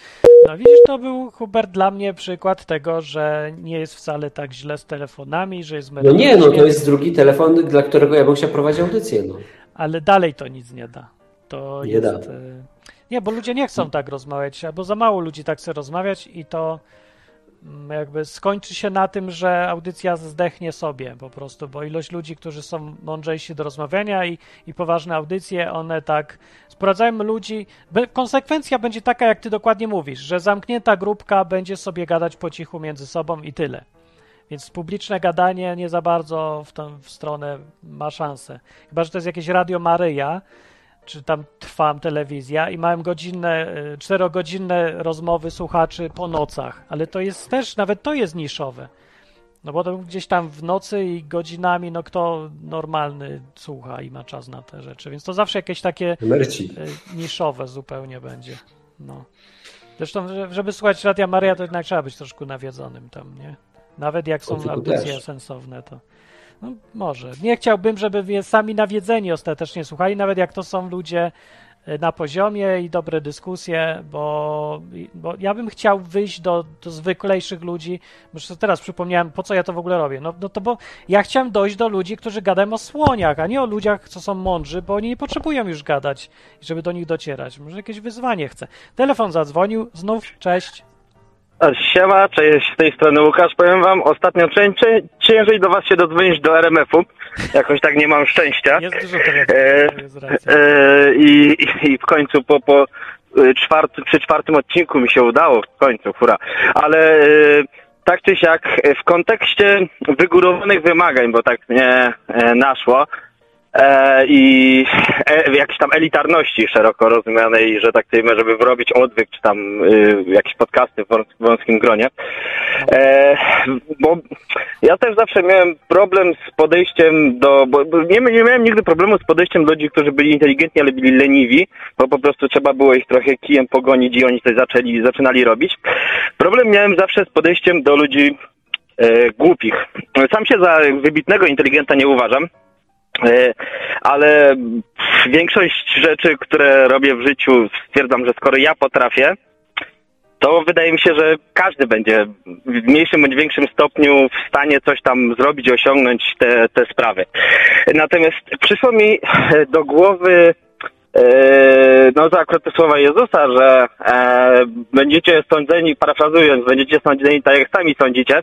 B: No widzisz, to był Hubert dla mnie przykład tego, że nie jest wcale tak źle z telefonami, że jest
C: No nie, no to jest drugi telefon, dla którego ja bym chciał prowadzić audycję, no.
B: ale dalej to nic nie da. To
C: Nie
B: jest...
C: da.
B: Nie, bo ludzie nie chcą tak rozmawiać, albo za mało ludzi tak chce rozmawiać i to mm, jakby skończy się na tym, że audycja zdechnie sobie po prostu, bo ilość ludzi, którzy są mądrzejsi do rozmawiania i, i poważne audycje, one tak sprowadzają ludzi. Konsekwencja będzie taka, jak ty dokładnie mówisz, że zamknięta grupka będzie sobie gadać po cichu między sobą i tyle. Więc publiczne gadanie nie za bardzo w tę w stronę ma szansę. Chyba, że to jest jakieś Radio Maryja, czy tam trwam telewizja i miałem godzinne, y, czterogodzinne rozmowy słuchaczy po nocach, ale to jest też, nawet to jest niszowe. No bo to gdzieś tam w nocy i godzinami, no kto normalny słucha i ma czas na te rzeczy, więc to zawsze jakieś takie
C: Emeryci.
B: y, niszowe zupełnie będzie. No. Zresztą, że- żeby słuchać Radia Maria, to jednak trzeba być troszkę nawiedzonym tam, nie? Nawet jak są audycje sensowne, to no, może. Nie chciałbym, żeby sami nawiedzeni ostatecznie słuchali, nawet jak to są ludzie y, na poziomie i dobre dyskusje, bo, bo ja bym chciał wyjść do, do ludzi. Sobie teraz przypomniałem, po co ja to w ogóle robię. No, no to bo ja chciałem dojść do ludzi, którzy gadają o słoniach, a nie o ludziach, co są mądrzy, bo oni nie potrzebują już gadać, żeby do nich docierać. Może jakieś wyzwanie chcę. Telefon zadzwonił, znów, cześć.
H: Siema, cześć, z tej strony Łukasz. Powiem wam, ostatnio cię- cię- ciężej do was się dodzwonić do RMF-u. Jakoś tak nie mam szczęścia.
B: Jest dużo
H: E. E, i, i, w końcu po, po y, czwarty, przy czwartym odcinku mi się udało, w końcu, hura. Ale e, tak czy siak, e, w kontekście wygórowanych wymagań, bo tak mnie e, naszło, e, i e, jakiejś tam elitarności szeroko rozumianej, że tak powiem, żeby wyrobić odwyk, czy tam y, jakieś podcasty w wąs- wąskim gronie. E, bo ja też zawsze miałem problem z podejściem do, bo nie, nie miałem nigdy problemu z podejściem do ludzi, którzy byli inteligentni, ale byli leniwi, bo po prostu trzeba było ich trochę kijem pogonić i oni coś zaczęli, zaczynali robić. Problem miałem zawsze z podejściem do ludzi e, głupich. Sam się za wybitnego inteligenta nie uważam. E, ale większość rzeczy, które robię w życiu, stwierdzam, że skoro ja potrafię, to wydaje mi się, że każdy będzie w mniejszym bądź większym stopniu w stanie coś tam zrobić, osiągnąć te, te sprawy. Natomiast przyszło mi do głowy e, no to akurat te słowa Jezusa, że e, będziecie sądzeni, parafrazując, będziecie sądzeni tak jak sami sądzicie.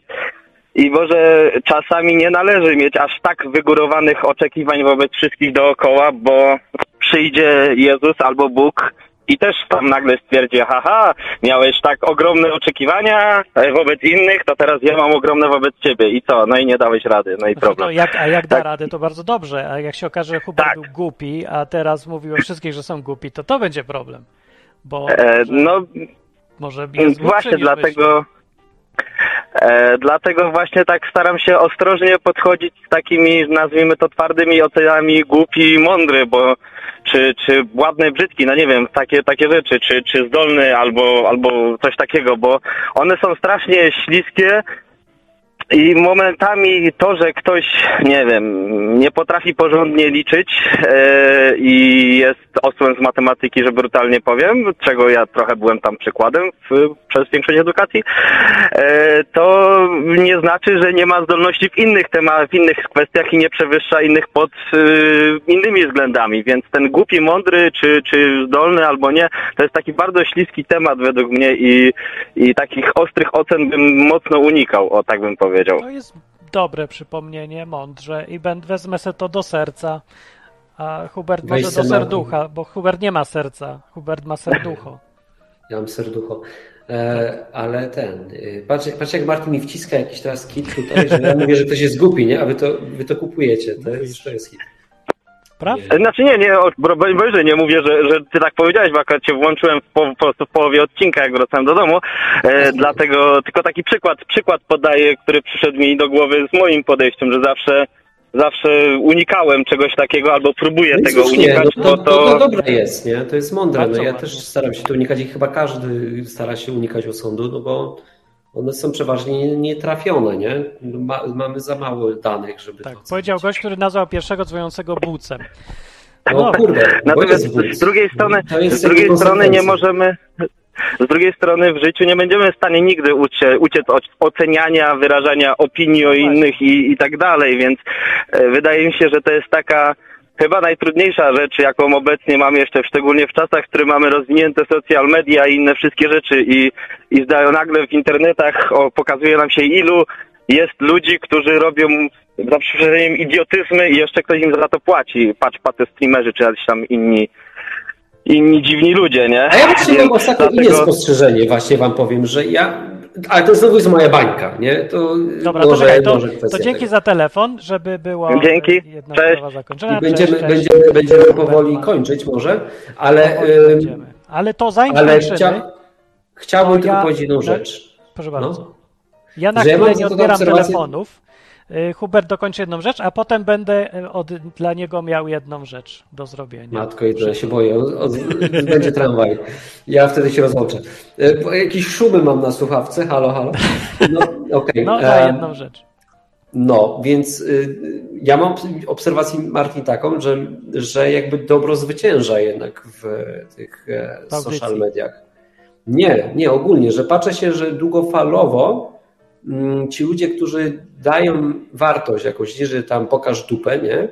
H: I może czasami nie należy mieć aż tak wygórowanych oczekiwań wobec wszystkich dookoła, bo przyjdzie Jezus albo Bóg i też tam nagle stwierdzi, haha, miałeś tak ogromne oczekiwania e, wobec innych, to teraz ja mam ogromne wobec ciebie. I co? No i nie dałeś rady, no i
B: No,
H: problem.
B: jak, a jak da
H: Tak.
B: radę, to bardzo dobrze. A jak się okaże, że Hubert
H: Tak.
B: był głupi, a teraz mówił o wszystkich, że są głupi, to to będzie problem. Bo
H: E, no
B: może
H: Właśnie dlatego. E, dlatego właśnie tak staram się ostrożnie podchodzić z takimi, nazwijmy to twardymi ocenami głupi i mądry, bo czy, czy ładny, brzydki, no nie wiem, takie, takie rzeczy, czy, czy zdolny albo, albo coś takiego, bo one są strasznie śliskie i momentami to, że ktoś, nie wiem, nie potrafi porządnie liczyć e, i jest osłem z matematyki, że brutalnie powiem, czego ja trochę byłem tam przykładem w, przez większość edukacji, e, to nie znaczy, że nie ma zdolności w innych tematach, w innych kwestiach i nie przewyższa innych pod e, innymi względami, więc ten głupi, mądry, czy, czy zdolny albo nie, to jest taki bardzo śliski temat według mnie i, i takich ostrych ocen bym mocno unikał, o tak bym powiedział.
B: To jest dobre przypomnienie, mądrze i będę, wezmę sobie to do serca. A Hubert
C: Weź
B: może do
C: se,
B: serducha, bo Hubert nie ma serca. Hubert ma serducho.
C: Ja mam serducho. E, ale ten, y, patrz, patrz jak Martin mi wciska jakiś teraz kit tutaj, że ja mówię, że ktoś jest głupi, nie? A wy to, wy to kupujecie. To jest, to jest hit.
B: Prawda?
H: Znaczy nie, nie, broń Boże, nie mówię, że, że ty tak powiedziałeś, bo akurat cię włączyłem w, po, po prostu w połowie odcinka, jak wracałem do domu, e, dlatego tylko taki przykład, przykład podaję, który przyszedł mi do głowy z moim podejściem, że zawsze zawsze unikałem czegoś takiego albo próbuję
C: No
H: tego
C: słusznie,
H: unikać,
C: no to,
H: bo
C: to,
H: to...
C: to dobre jest, nie? To jest mądre. No, ja też staram się to unikać i chyba każdy stara się unikać osądu, no bo one są przeważnie nietrafione, nie? Ma, mamy za mało danych, żeby
B: Tak, powiedział gość, który nazwał pierwszego dzwoniącego bucem.
C: No kurde, bo
H: Natomiast z drugiej strony, z drugiej strony nie możemy, z drugiej strony w życiu nie będziemy w stanie nigdy ucie, uciec od oceniania, wyrażania opinii o innych i, i tak dalej, więc e, wydaje mi się, że to jest taka chyba najtrudniejsza rzecz, jaką obecnie mamy jeszcze, szczególnie w czasach, w których mamy rozwinięte social media i inne wszystkie rzeczy i, i zdają nagle w internetach o, pokazuje nam się ilu jest ludzi, którzy robią za przeproszeniem idiotyzmy i jeszcze ktoś im za to płaci. Patrz, patrz, streamerzy czy jacyś tam inni inni dziwni ludzie, nie?
C: A ja właśnie mam ostatnio inne
H: dlatego-
C: spostrzeżenie, właśnie wam powiem, że ja. Ale to znowu jest moja bańka, nie? To
B: Dobra,
C: może,
B: to, czekaj, to,
C: może
B: to
C: kwestia
B: dzięki
C: tego.
B: za telefon, żeby była
H: Dzięki,
B: jedna
H: cześć.
B: sprawa zakończona.
C: I będziemy,
B: cześć, cześć.
C: będziemy, będziemy powoli kończyć może, ale,
B: będziemy. Ale to zanim
C: ale chcia, chciałbym
B: to
C: tylko
B: ja-
C: powiedzieć jedną
B: no,
C: rzecz.
B: proszę
C: No.
B: bardzo. Ja na
C: ja
B: chwilę
C: mam
B: nie odbieram telefonów. Y, Hubert dokończy jedną rzecz, a potem będę y, od, dla niego miał jedną rzecz do zrobienia.
C: Matko, i ja się boję. O, o, będzie tramwaj. Ja wtedy się rozłączę. E, bo Jakieś szumy mam na słuchawce. Halo, halo. No, okej.
B: No, na
C: Em,
B: jedną rzecz.
C: No, więc y, ja mam obserwację Martin taką, że, że jakby dobro zwycięża jednak w tych e, social mediach. Nie, nie, ogólnie, że patrzę się, że długofalowo ci ludzie, którzy dają wartość jakąś, nie, że tam pokaż dupę, nie,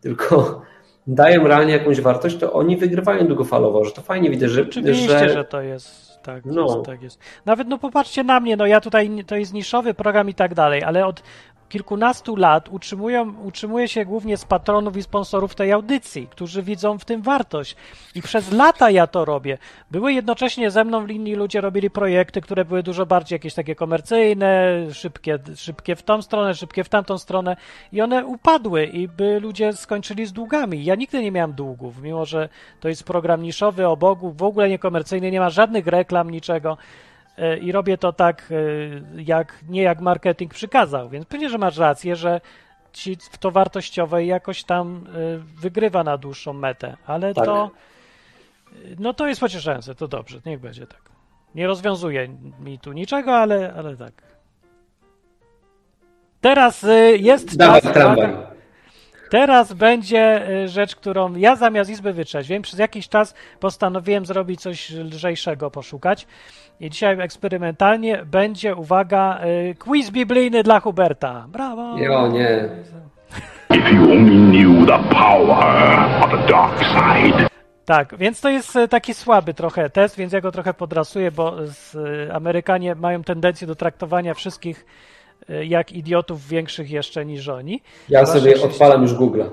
C: tylko dają realnie jakąś wartość, to oni wygrywają długofalowo, że to fajnie widać, że,
B: Oczywiście,
C: że,
B: że to jest tak,
C: No.
B: jest, tak jest. Nawet no popatrzcie na mnie, no ja tutaj to jest niszowy program i tak dalej, ale od kilkunastu lat utrzymują, utrzymuję się głównie z patronów i sponsorów tej audycji, którzy widzą w tym wartość. I przez lata ja to robię. Były jednocześnie ze mną inni ludzie robili projekty, które były dużo bardziej jakieś takie komercyjne, szybkie, szybkie w tą stronę, szybkie w tamtą stronę i one upadły i by ludzie skończyli z długami. Ja nigdy nie miałem długów, mimo że to jest program niszowy o Bogu, w ogóle niekomercyjny, nie ma żadnych reklam, niczego. E, I robię to tak, e, jak, nie jak marketing przykazał. Więc pewnie, że masz rację, że ci w to wartościowe jakoś tam e, wygrywa na dłuższą metę, ale
C: Tak.
B: to no to jest pocieszające, to dobrze, niech będzie tak. Nie rozwiązuje mi tu niczego, ale, ale tak. Teraz jest
C: Dawaj
B: czas, uwaga, Teraz będzie rzecz, którą ja zamiast Izby Wytrzeźwień przez jakiś czas postanowiłem zrobić coś lżejszego, poszukać. I dzisiaj eksperymentalnie będzie, uwaga, y, quiz biblijny dla Huberta. Brawo!
C: Jo, nie.
I: If you only knew the power of the dark side.
B: Tak, więc to jest e, taki słaby trochę test, więc ja go trochę podrasuję, bo e, Amerykanie mają tendencję do traktowania wszystkich y, jak idiotów większych jeszcze niż oni.
C: Ja
B: Chyba,
C: sobie odpalam już Google'a.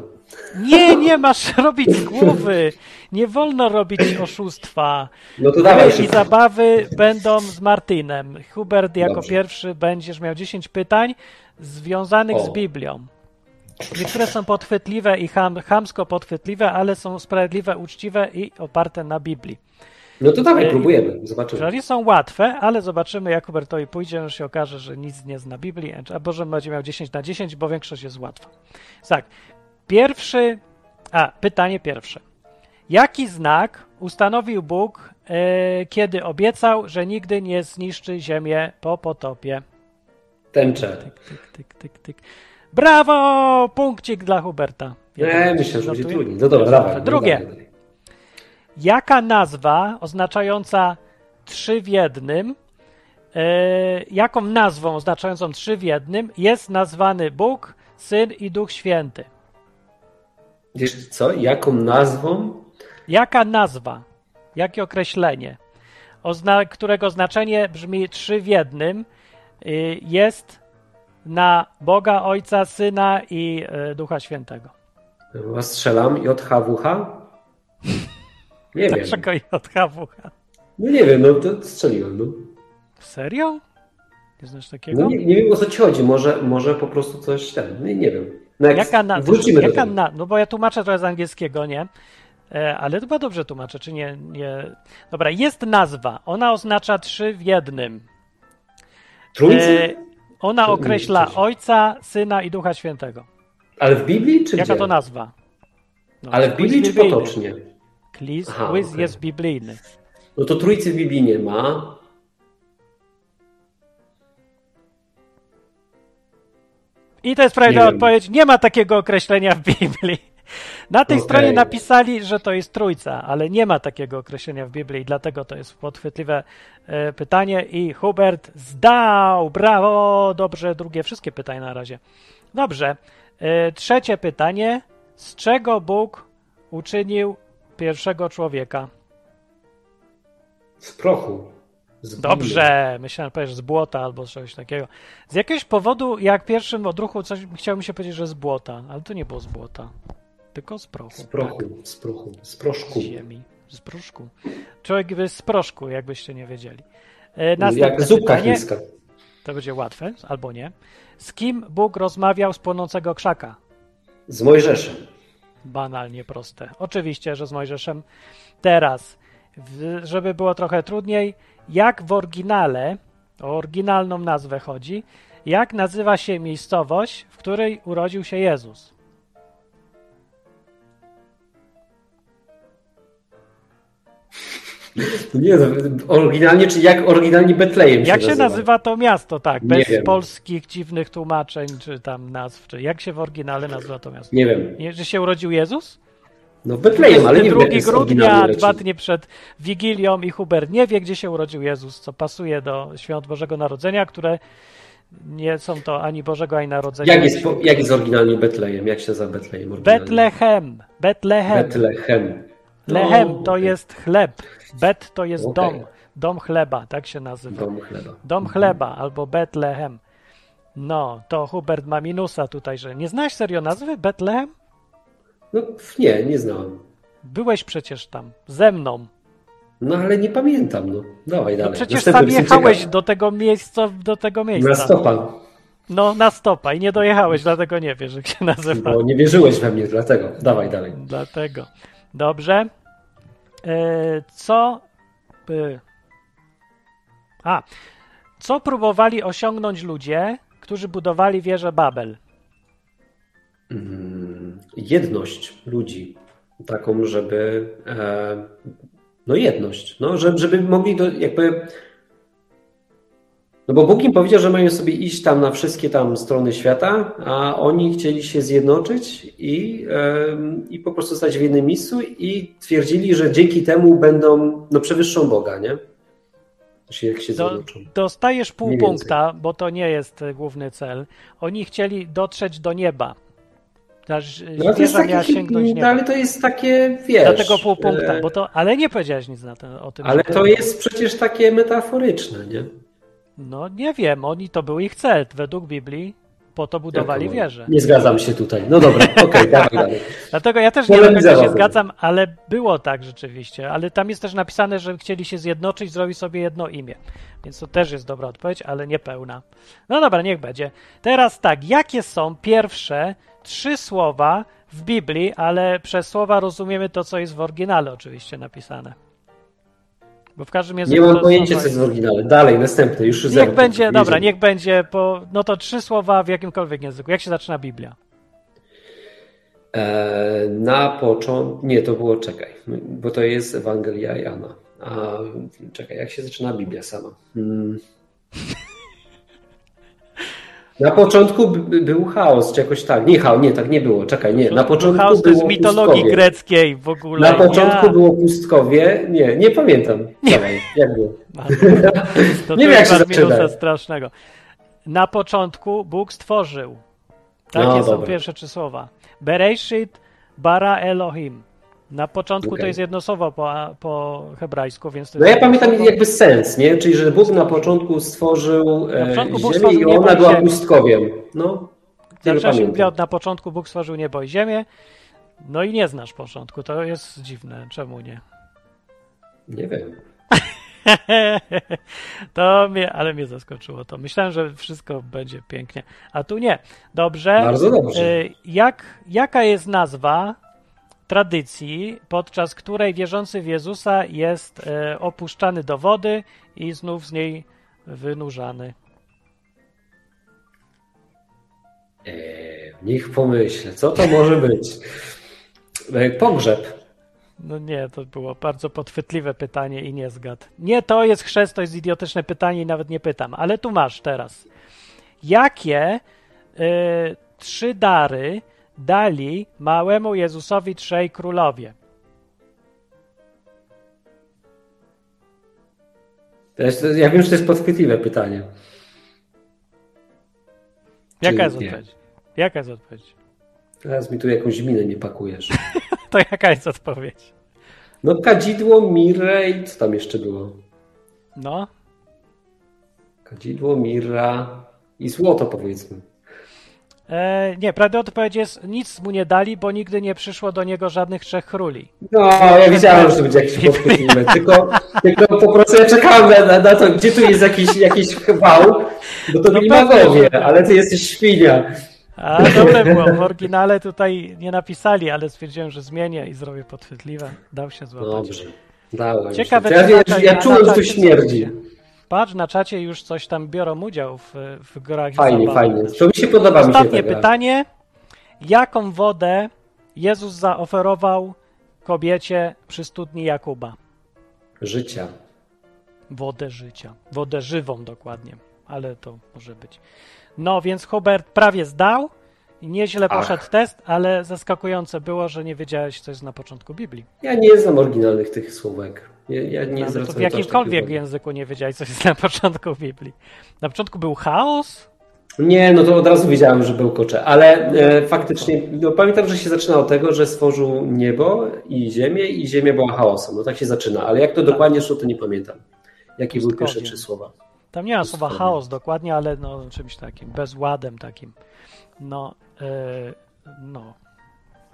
B: Nie, nie masz robić z głowy. Nie wolno robić oszustwa.
C: No to dawaj
B: i zabawy będą z Martinem. Hubert jako
C: Dobrze.
B: pierwszy będziesz miał 10 pytań związanych
C: O.
B: z Biblią. Niektóre są podchwytliwe i ham, chamsko podchwytliwe, ale są sprawiedliwe, uczciwe i oparte na Biblii.
C: No to dawaj,
B: Ej,
C: próbujemy, zobaczymy.
B: Czyli są łatwe, ale zobaczymy, jak Hubertowi pójdzie, że się okaże, że nic nie zna Biblii, albo że będzie miał 10 na 10, bo większość jest łatwa. Tak, pierwszy, a, pytanie pierwsze. Jaki znak ustanowił Bóg, e, kiedy obiecał, że nigdy nie zniszczy ziemię po potopie?
C: Tęczę.
B: Tyk, tyk, tyk, tyk, tyk. Brawo! Punkcik dla Huberta.
C: Nie, myślę, że będzie trudniej. No dobra, dawaj. no
B: Drugie.
C: dawaj, dawaj.
B: Jaka nazwa oznaczająca trzy w jednym, e, jaką nazwą oznaczającą trzy w jednym jest nazwany Bóg, Syn i Duch Święty?
C: Wiesz co, jaką nazwą?
B: Jaka nazwa, jakie określenie, ozna- którego znaczenie brzmi trzy w jednym, y, jest na Boga, Ojca, Syna i y, Ducha Świętego?
C: Ja strzelam JHWH? Nie wiem.
B: Dlaczego JHWH?
C: No nie wiem, no to strzeliłem. No,
B: Serio? Nie znasz takiego?
C: no nie, nie wiem o co ci chodzi, może, może po prostu coś ten, nie, nie wiem. No jak
B: Jaka na,
C: wrócimy
B: jaka na, no bo ja tłumaczę trochę z angielskiego, nie? E, ale chyba dobrze tłumaczę, czy nie, nie? Dobra, jest nazwa. Ona oznacza trzy w jednym.
C: Trójcy?
B: E, ona określa. Ojca, Syna i Ducha Świętego.
C: Ale w Biblii czy
B: Jaka
C: gdzie?
B: to nazwa? No,
C: Ale w Biblii czy
B: biblijny.
C: potocznie?
B: Quiz,
C: Aha,
B: quiz
C: okej.
B: jest biblijny.
C: No to trójcy w Biblii nie ma.
B: I to jest prawidłowa odpowiedź. Nie ma takiego określenia w Biblii. Na tej
C: Okej.
B: stronie napisali, że to jest trójca, ale nie ma takiego określenia w Biblii, dlatego to jest podchwytliwe e, pytanie i Hubert zdał. Brawo! Dobrze, drugie, wszystkie pytania na razie. Dobrze. E, trzecie pytanie. Z czego Bóg uczynił pierwszego człowieka?
C: Z prochu. Z.
B: Dobrze, myślałem, że powiesz z błota albo coś takiego. Z jakiegoś powodu, jak pierwszym odruchu, coś chciał mi się powiedzieć, że z błota, ale to nie było z błota, tylko z prochu.
C: Z prochu, z prochu, z proszku.
B: Tak, z ziemi, z proszku. Człowiek jest z proszku, jakbyście nie wiedzieli. E, Następne
C: Jak zupka
B: pytanie,
C: chińska.
B: to będzie łatwe, albo nie. Z kim Bóg rozmawiał z płonącego krzaka?
C: Z Mojżeszem.
B: Banalnie proste. Oczywiście, że z Mojżeszem. Teraz, żeby było trochę trudniej, jak w oryginale, o oryginalną nazwę chodzi, jak nazywa się miejscowość, w której urodził się Jezus?
C: Nie, no, oryginalnie, czy jak oryginalnie Betlejem
B: Jak
C: się nazywa?
B: nazywa to miasto, tak, bez
C: wiem.
B: polskich dziwnych tłumaczeń, czy tam nazw, czy jak się w oryginale nazywa to miasto?
C: Nie wiem.
B: Nie, że się urodził Jezus?
C: No Betlejem, ale nie wiem,
B: 2
C: jak jest
B: grudnia, dwa dni przed Wigilią i Hubert nie wie, gdzie się urodził Jezus, co pasuje do świąt Bożego Narodzenia, które nie są to ani Bożego, ani Narodzenia.
C: Jak jest, jak jest oryginalnie Betlejem? Jak się nazywa Betlejem oryginalnie?
B: Betlehem. Betlehem.
C: Betlehem.
B: Lehem
C: O,
B: to
C: okej.
B: jest chleb. Bet to jest
C: Okej.
B: dom. Dom chleba, tak się nazywa.
C: Dom chleba.
B: Dom chleba albo Betlehem. No, to Hubert ma minusa tutaj, że nie znasz serio nazwy Betlehem?
C: No nie, nie znałem.
B: Byłeś przecież tam, ze mną.
C: No ale nie pamiętam, no. Dawaj
B: No
C: dalej.
B: przecież
C: Następny
B: sam jechałeś do tego miejsca, do tego miejsca.
C: Na stopa,
B: No, na stopa i nie dojechałeś, dlatego nie wiesz, jak się nazywa.
C: bo nie wierzyłeś we mnie, dlatego. Dawaj dalej.
B: Dlatego. Dobrze. E, co. by- A. Co próbowali osiągnąć ludzie, którzy budowali wieżę Babel?
C: Mm, jedność ludzi. Taką, żeby. E, no jedność. No, żeby, żeby mogli jakby. No bo Bóg im powiedział, że mają sobie iść tam na wszystkie tam strony świata, a oni chcieli się zjednoczyć i, i po prostu stać w jednym miejscu i twierdzili, że dzięki temu będą, no przewyższą Boga, nie? Jak się zjednoczą.
B: dostajesz pół punkta, bo to nie jest e, główny cel. Oni chcieli dotrzeć do nieba.
C: No, to jest takie,
B: sięgnąć
C: no,
B: nieba.
C: ale to jest takie, wiesz...
B: Dlatego pół punkta,
C: e,
B: bo to, ale nie powiedziałeś nic na ten, o tym.
C: Ale to jest przecież takie metaforyczne, nie?
B: No nie wiem, oni to był ich cel, według Biblii, po to budowali wieżę.
C: Nie zgadzam się tutaj. No dobra, okej, dawaj dalej.
B: Dlatego ja też nie do końca się zgadzam, ale było tak rzeczywiście. Ale tam jest też napisane, że chcieli się zjednoczyć, zrobić sobie jedno imię. Więc to też jest dobra odpowiedź, ale niepełna. No dobra, niech będzie. Teraz tak, jakie są pierwsze trzy słowa w Biblii, ale przez słowa rozumiemy to, co jest w oryginale oczywiście napisane. Bo w każdym języku...
C: Nie mam pojęcia, co jest w oryginale. Dalej, następny, już zero.
B: Niech będzie, dobra, niech będzie po... No to trzy słowa w jakimkolwiek języku. Jak się zaczyna Biblia?
C: E, na początku. Nie, to było czekaj, bo to jest Ewangelia Jana. A czekaj, jak się zaczyna Biblia sama? Hmm. Na początku by- był chaos, czy jakoś tak. Nie, chaos, nie, tak nie było. Czekaj, nie. Na początku
B: Chaos to
C: było
B: jest z mitologii
C: pustkowie.
B: greckiej w ogóle.
C: Na początku
B: ja...
C: było pustkowie. Nie, nie pamiętam. Dawaj, jak było?
B: To
C: Nie wiem, jak
B: jest
C: się zaczyna.
B: strasznego. Na początku Bóg stworzył. Takie
C: No,
B: są
C: dobra.
B: pierwsze trzy słowa. Bereshit bara Elohim. Na początku to
C: Okej.
B: jest jedno słowo po, po hebrajsku, więc to
C: No ja pamiętam jakby sens, nie? Czyli, że Bóg na początku stworzył
B: Na
C: e,
B: początku Bóg
C: ziemię
B: stworzył
C: i ona była pustkowiem. No,
B: od na początku Bóg stworzył niebo i ziemię. No i nie znasz początku, to jest dziwne. Czemu nie?
C: Nie wiem.
B: to mnie, ale mnie zaskoczyło to. Myślałem, że wszystko będzie pięknie, a tu nie. Dobrze.
C: Bardzo dobrze.
B: Y, Jak, jaka jest nazwa tradycji, podczas której wierzący w Jezusa jest e, opuszczany do wody i znów z niej wynurzany?
C: Eee, niech pomyślę, co to może być? E, Pogrzeb.
B: No nie, to było bardzo podchwytliwe pytanie i nie zgad. Nie, to jest chrzest, to jest idiotyczne pytanie i nawet nie pytam, ale tu masz teraz. Jakie e, trzy dary dali małemu Jezusowi trzej królowie?
C: To jest, ja wiem, że to jest podchwytliwe pytanie.
B: Jaka jest odpowiedź? Jaka jest odpowiedź?
C: Teraz mi tu jakąś minę nie pakujesz.
B: To jaka jest odpowiedź?
C: No kadzidło, mirę i co tam jeszcze było?
B: No,
C: Kadzidło, mira i złoto powiedzmy.
B: E, nie, prawda odpowiedź jest nic mu nie dali, bo nigdy nie przyszło do niego żadnych trzech króli.
C: No, ja wiedziałem, że to będzie jakieś podchwytliwe, tylko, tylko po prostu ja czekałem na, na, to, gdzie tu jest jakiś, jakiś chwał, bo to
B: No
C: magowie,
B: że-
C: ale ty jesteś świnia.
B: A dobre było, w oryginale tutaj nie napisali, ale stwierdziłem, że zmienię i zrobię podchwytliwe. Dał się złapać.
C: Dobrze, dałem
B: Ciekawe,
C: się. Ja, ja, ja
B: na
C: czułem, że tu śmierdzi.
B: Patrz, na czacie już coś tam biorą udział w, w grach
C: Fajnie,
B: zabawy.
C: fajnie. To mi się podoba. Mi się
B: Ostatnie
C: ta gra.
B: pytanie. Jaką wodę Jezus zaoferował kobiecie przy studni Jakuba?
C: Życia.
B: Wodę życia. Wodę żywą dokładnie, ale to może być. No więc Hubert prawie zdał i nieźle
C: Ach.
B: poszedł test, ale zaskakujące było, że nie wiedziałeś, co jest na początku Biblii.
C: Ja nie znam oryginalnych tych słówek. Ja, ja nie
B: No, to
C: zwracam
B: w jakimkolwiek języku nie wiedziałeś, co jest na początku Biblii. Na początku był chaos?
C: Nie, no to od razu wiedziałem, że był kocze, ale e, faktycznie no, pamiętam, że się zaczyna od tego, że stworzył niebo i ziemię i ziemia była chaosem. No tak się zaczyna, ale jak to dokładnie szło, to nie pamiętam. Jakie były pierwsze trzy słowa?
B: Tam nie ma słowa chaos dokładnie, ale no czymś takim, bezładem takim. No, e, no.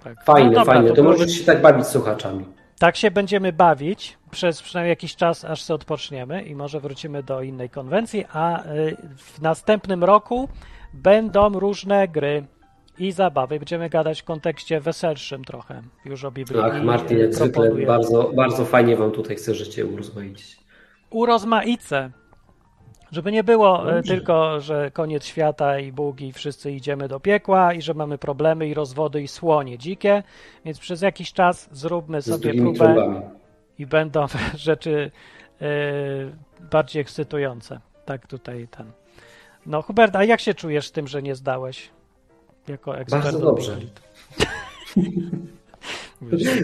B: Tak.
C: Fajne,
B: no, dobra,
C: fajne. To,
B: było-
C: możecie się tak bawić słuchaczami.
B: Tak się będziemy bawić przez przynajmniej jakiś czas, aż sobie odpoczniemy i może wrócimy do innej konwencji, a y, w następnym roku będą różne gry i zabawy. Będziemy gadać w kontekście weselszym trochę już o Biblii. I,
C: Martin, jak zwykle bardzo, bardzo fajnie wam tutaj chce życie urozmaicić.
B: Urozmaicę. Żeby nie było e, tylko, że koniec świata i Bóg i wszyscy idziemy do piekła i że mamy problemy i rozwody i słonie dzikie, więc przez jakiś czas zróbmy sobie próbę
C: trąbami.
B: i będą rzeczy e, bardziej ekscytujące. Tak tutaj ten. No Hubert, a jak się czujesz z tym, że nie zdałeś? Jako ekspert
C: Bardzo dobrze.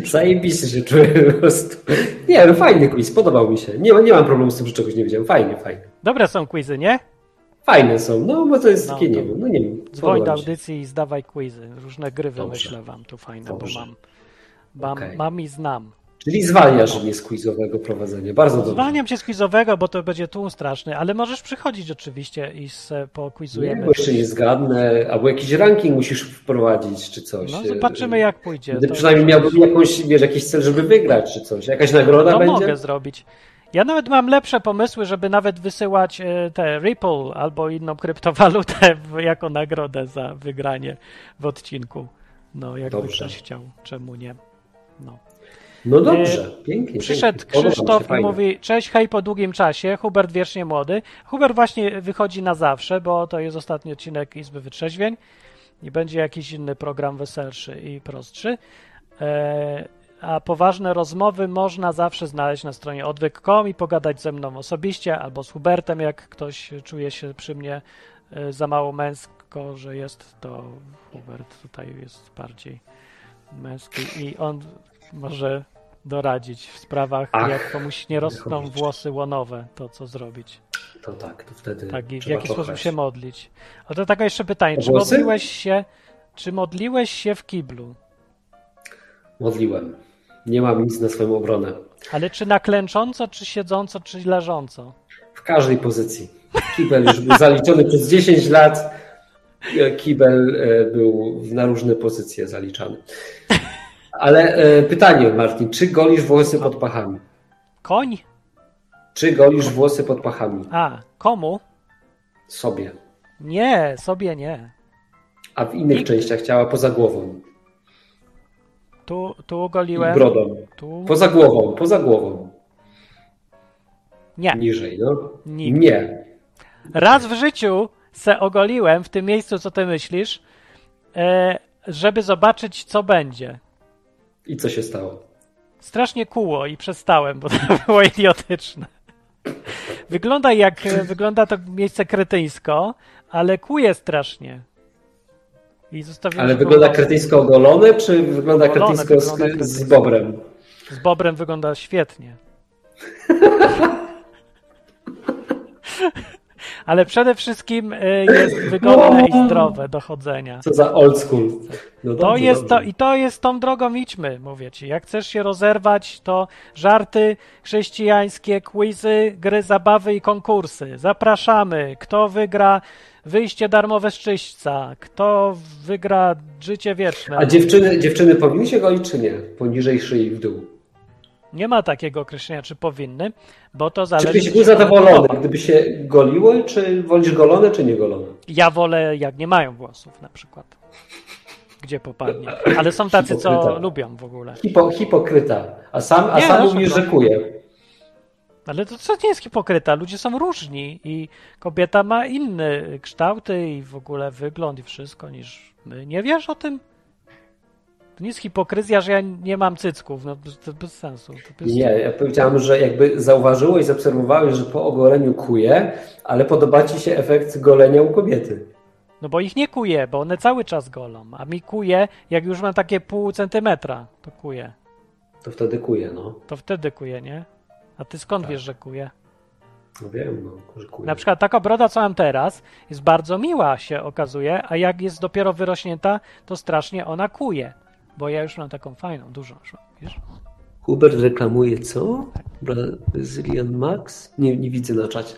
C: Zajebiście się czuję po prostu. Nie, no fajny quiz, podobał mi się. Nie, nie mam problemu z tym, że czegoś nie wiedziałem. Fajnie, fajnie.
B: Dobre są quizy, nie?
C: Fajne są, no bo to jest
B: No,
C: takie,
B: to
C: nie wiem, no nie wiem.
B: Dzwoń do audycji i zdawaj quizy. Różne gry
C: Dobrze.
B: wymyślę wam tu fajne,
C: Dobrze.
B: bo mam, mam,
C: Okej.
B: mam i znam.
C: Czyli zwalniasz mnie z quizowego prowadzenia. Bardzo dobrze.
B: Zwalniam cię z quizowego, bo to będzie tłum straszny, ale możesz przychodzić oczywiście i se
C: Nie,
B: poquizujemy.
C: bo jeszcze nie zgadnę, albo jakiś ranking musisz wprowadzić, czy coś.
B: No zobaczymy jak pójdzie.
C: Gdy
B: To-
C: przynajmniej miałbym jakąś, wiesz, jakiś cel, żeby wygrać, czy coś. Jakaś nagroda
B: To
C: będzie?
B: mogę zrobić. Ja nawet mam lepsze pomysły, żeby nawet wysyłać e, te Ripple albo inną kryptowalutę jako nagrodę za wygranie w odcinku. No, jakby
C: Dobrze.
B: ktoś chciał, czemu nie? No.
C: No dobrze, pięknie.
B: Przyszedł
C: pięknie.
B: Krzysztof i mówi: Cześć, hej, po długim czasie. Hubert wiecznie młody. Hubert właśnie wychodzi na zawsze, bo to jest ostatni odcinek Izby Wytrzeźwień i będzie jakiś inny program weselszy i prostszy. A poważne rozmowy można zawsze znaleźć na stronie odwyk.com i pogadać ze mną osobiście albo z Hubertem, jak ktoś czuje się przy mnie e, za mało męsko, że jest, to Hubert tutaj jest bardziej męski i on może doradzić w sprawach,
C: Ach,
B: jak komuś nie rosną
C: wychodzić.
B: włosy łonowe, to co zrobić.
C: To tak, to wtedy
B: Tak, i w jaki sposób
C: kochać.
B: się modlić. A to takie jeszcze pytanie, czy modliłeś się, czy modliłeś się w kiblu?
C: Modliłem. Nie mam nic na swoją obronę.
B: Ale czy na klęcząco, czy siedząco, czy leżąco?
C: W każdej pozycji. Kibel już był zaliczony przez 10 lat. Kibel e, był na różne pozycje zaliczany. Ale e, pytanie, Martin, czy golisz włosy pod pachami?
B: Koń?
C: Czy golisz włosy pod pachami?
B: A, komu?
C: Sobie.
B: Nie, sobie nie.
C: A w innych częściach ciała poza głową.
B: Tu, tu
C: I
B: ogoliłem.
C: brodą.
B: Tu
C: Poza głową, poza głową.
B: nie.
C: Niżej, no.
B: Nigdy.
C: Nie.
B: Raz w życiu se ogoliłem w tym miejscu, co ty myślisz, e, żeby zobaczyć, co będzie.
C: I co się stało?
B: Strasznie kuło i przestałem, bo to było idiotyczne. Wygląda jak, wygląda to miejsce kretyńsko, ale kuje strasznie. I zostawiłem
C: Ale wygląda kretyńsko ogolone, czy wygląda
B: Ogolone,
C: z, z bobrem?
B: Z bobrem wygląda świetnie. Ale przede wszystkim e, jest wygodne i zdrowe do chodzenia.
C: Co za old school. No
B: To
C: dobrze,
B: jest to
C: dobrze.
B: i to jest tą drogą idźmy, mówię ci. Jak chcesz się rozerwać, to żarty chrześcijańskie, quizy, gry, zabawy i konkursy. Zapraszamy. Kto wygra wyjście darmowe z czyśćca? Kto wygra życie wieczne?
C: A dziewczyny, dziewczyny powinny się golić, czy nie? Poniżej szyi w dół.
B: Nie ma takiego określenia, czy powinny, bo to
C: Czy
B: zależy.
C: byś
B: co
C: był zadowolony, gdyby się goliły, czy wolisz golone, czy nie golone?
B: Ja wolę, jak nie mają włosów, na przykład. Gdzie popadnie. Ale są tacy, co lubią w ogóle.
C: Hipo, hipokryta. A sam, a
B: Nie,
C: sam
B: dlaczego? Ale to co nie jest hipokryta? Ludzie są różni i kobieta ma inne kształty i w ogóle wygląd i wszystko niż my. Nie wiesz o tym? To nie jest hipokryzja, że ja nie mam cycków. No to bez sensu. To bez...
C: Nie, ja powiedziałem, że jakby zauważyłeś, zaobserwowałeś, że po ogoleniu kuje, ale podoba ci się efekt golenia u kobiety.
B: No bo ich nie kuje, bo one cały czas golą. A mi kuje, jak już mam takie pół centymetra, to kuje.
C: To wtedy kuje, no.
B: To wtedy kuje, nie? A ty skąd
C: Tak.
B: wiesz, że kuje?
C: No wiem, no, że kuje.
B: Na przykład taka broda, co mam teraz, jest bardzo miła, się okazuje, a jak jest dopiero wyrośnięta, to strasznie ona kuje. Bo ja już mam taką fajną, dużą. już mam, Wiesz?
C: Hubert reklamuje co? Brazilian Max? Nie, nie widzę na czacie.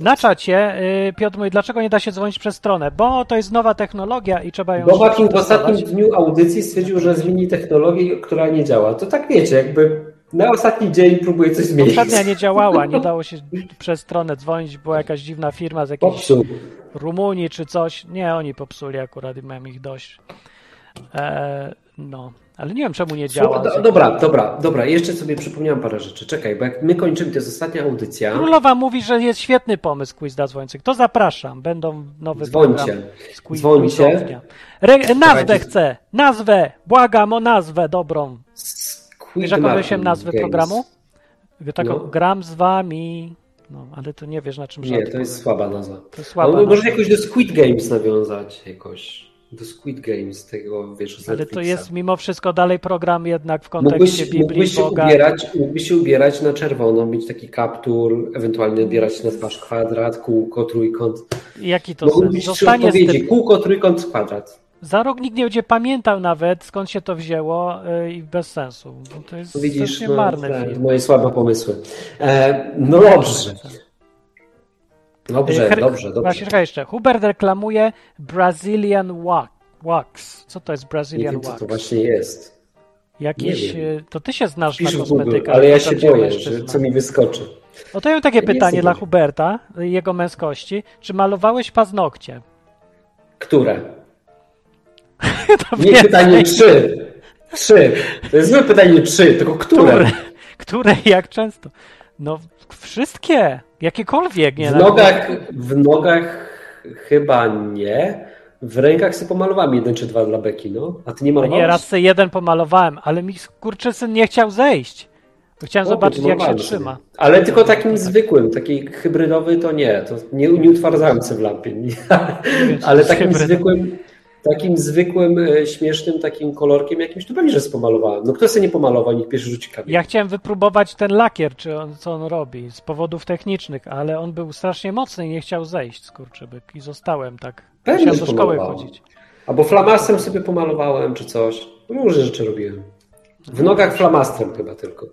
B: Na czacie y, Piotr mówi, dlaczego nie da się dzwonić przez stronę? Bo to jest nowa technologia i trzeba ją
C: Bo Making w ostatnim dniu audycji stwierdził, że zmieni technologię, która nie działa. To tak wiecie, jakby na ostatni dzień próbuje coś zmienić.
B: Poprzednia nie działała, nie dało się przez stronę dzwonić, była jakaś dziwna firma z jakiejś
C: Popsuł.
B: Rumunii czy coś. Nie, oni popsuli akurat i miałem ich dość. E, no, ale nie wiem czemu nie działa.
C: Do, dobra, dobra, dobra. Jeszcze sobie przypomniałem parę rzeczy. Czekaj, bo jak my kończymy, to jest ostatnia audycja.
B: Królowa mówi, że jest świetny pomysł quiz dla dzwońcych. To zapraszam. Będą nowe
C: Dzwońcie.
B: quiz,
C: Dzwońcie.
B: Re, nazwę
C: Słuchajcie.
B: chcę. Nazwę. Błagam o nazwę dobrą. Wiesz, jaką wymyśliłem nazwę
C: Games.
B: programu? Taką
C: No.
B: gram z wami. No, ale to nie wiesz na czym
C: Nie, to jest słaba nazwa.
B: To jest słaba
C: no, może
B: nazwa.
C: jakoś do Squid Games nawiązać. Jakoś. Do Squid Games, tego wiesz, z
B: Ale to jest mimo wszystko dalej program jednak w kontekście
C: Mógłbyś,
B: Biblii
C: mógłbyś, się
B: Boga.
C: ubierać, mógłbyś się ubierać na czerwono, mieć taki kaptur, ewentualnie ubierać na twarz kwadrat, kółko, trójkąt.
B: Jaki to
C: Mogły
B: sens? Zostanie z tym.
C: Kółko, trójkąt, kwadrat.
B: Za rok nikt nie będzie pamiętał nawet, skąd się to wzięło y, i bez sensu. To jest
C: Widzisz, no,
B: marny
C: tak,
B: film.
C: moje słabe pomysły. E, no dobrze. Dobrze,
B: Y, Her-
C: dobrze, dobrze.
B: Właśnie, czekaj jeszcze. Hubert reklamuje Brazilian Wax. Co to jest
C: Nie
B: Brazilian
C: wiem, co
B: Wax?
C: to właśnie jest.
B: Jakieś,
C: nie wiem.
B: y, to ty się znasz
C: Pisz
B: na kosmetykach.
C: ale ja się boję, że co mi wyskoczy.
B: No to ja mam takie
C: Ja nie
B: pytanie dla. Huberta, jego męskości. Czy malowałeś paznokcie?
C: Które?
B: To
C: Nie pytanie czy. Trzy. To jest złe pytanie czy, tylko które.
B: Które? Które i jak często? No wszystkie. Jakiekolwiek. Nie,
C: W nogach, w nogach chyba nie. W rękach sobie pomalowałem jeden czy dwa dla Beki, no. A ty nie malowałeś?
B: nie, raz sobie jeden pomalowałem, ale mi skurczysyn nie chciał zejść. Chciałem
C: O,
B: zobaczyć, jak się trzyma.
C: Ale tylko takim zwykłym, taki hybrydowy to nie. To nie, nie utwardzałem sobie w lampie. Nie. Ale takim zwykłym, takim zwykłym, e, śmiesznym takim kolorkiem jakimś, to pewnie, że sobie pomalowałem. No kto sobie nie pomalował, niech pierwszy rzuci kamień.
B: Ja chciałem wypróbować ten lakier, czy on, co on robi, z powodów technicznych, ale on był strasznie mocny i nie chciał zejść, skurczybyk. I zostałem tak.
C: Pewnie,
B: Musiałem
C: że
B: do szkoły chodzić.
C: Albo flamastrem sobie pomalowałem, czy coś. Różne rzeczy robiłem. W nogach flamastrem chyba tylko.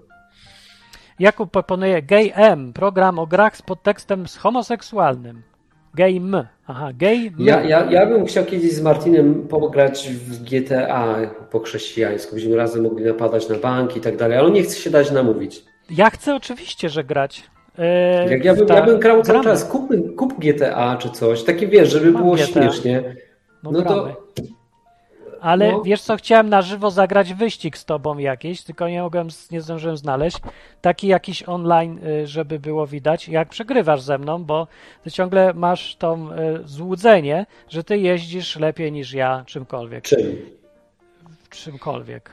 B: Jakub proponuje Gay M, program o grach z podtekstem z homoseksualnym. Gay M. Aha, Gay M.
C: Ja, ja, ja bym chciał kiedyś z Martinem pograć w GTA po chrześcijańsku. Byśmy razem mogli napadać na bank i tak dalej, ale on nie chce się dać namówić.
B: Ja chcę oczywiście, że grać. E,
C: Jak ja bym,
B: ta-
C: ja bym grał cały
B: gramy.
C: czas, kup, kup GTA czy coś, takie wiesz, żeby
B: Mam
C: było
B: GTA.
C: śmiesznie.
B: No,
C: No to.
B: Ale
C: no.
B: wiesz co, chciałem na żywo zagrać wyścig z tobą jakiś, tylko nie mogłem, nie zdążyłem znaleźć. Taki jakiś online, y, żeby było widać, jak przegrywasz ze mną, bo ty ciągle masz tą y, złudzenie, że ty jeździsz lepiej niż ja czymkolwiek.
C: czym?
B: Czymkolwiek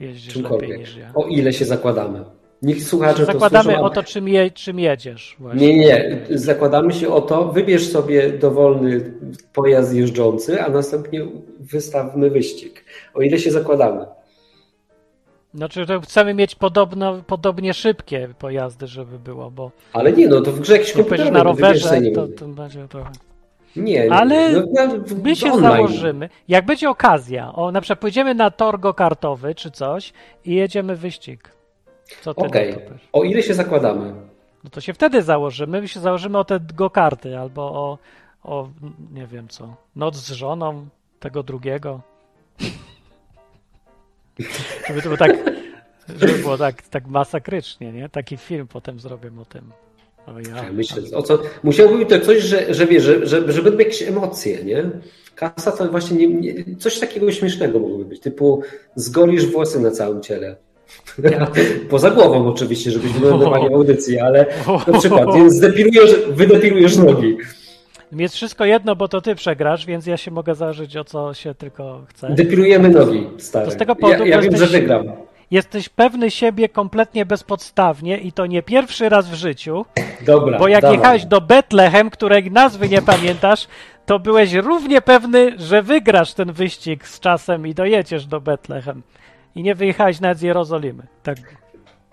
B: jeździsz lepiej
C: Czymkolwiek.
B: niż ja.
C: O ile się zakładamy. Niech słuchacze to
B: Zakładamy
C: słyszą, a-
B: o to, czym, je, czym jedziesz. Właśnie.
C: Nie, nie. Zakładamy się o to, wybierz sobie dowolny pojazd jeżdżący, a następnie wystawmy wyścig. O ile się zakładamy.
B: Znaczy, to chcemy mieć podobno, podobnie szybkie pojazdy, żeby było, bo
C: Ale nie, no to w grze jakiś komputer
B: na
C: wybierz
B: rowerze, to, to będzie trochę...
C: Nie, nie.
B: Ale
C: no, no,
B: My się
C: online.
B: założymy. Jak będzie okazja, o na przykład pójdziemy na tor go-kartowy czy coś i jedziemy wyścig.
C: Okej.
B: powiesz?
C: O ile się zakładamy?
B: No to się wtedy założymy. My się założymy o te go-karty albo o, o nie wiem co, noc z żoną tego drugiego. Żeby to było tak, żeby było tak, tak masakrycznie, nie? Taki film potem zrobię o tym. O ja.
C: Ja myślę, o co, musiałby być to coś, że, że wiesz, że, że, że będą jakieś emocje, nie? Kasa to właśnie nie, nie, coś takiego śmiesznego mogłoby być, typu zgolisz włosy na całym ciele. Poza głową oczywiście, żebyśmy byli normalnie w audycji, ale na przykład zdepilujesz, wydepilujesz nogi.
B: Mi jest wszystko jedno, bo to ty przegrasz, więc ja się mogę zażyć o co się tylko chce.
C: Depilujemy nogi, stary.
B: To z tego powodu,
C: ja ja wiem,
B: jesteś-
C: że wygram.
B: Jesteś pewny siebie kompletnie bezpodstawnie i to nie pierwszy raz w życiu,
C: Dobra,
B: bo jak
C: dawaj.
B: jechałeś do Betlehem, której nazwy nie pamiętasz, to byłeś równie pewny, że wygrasz ten wyścig z czasem i dojedziesz do Betlehem. I nie wyjechałeś nawet z Jerozolimy. Tak.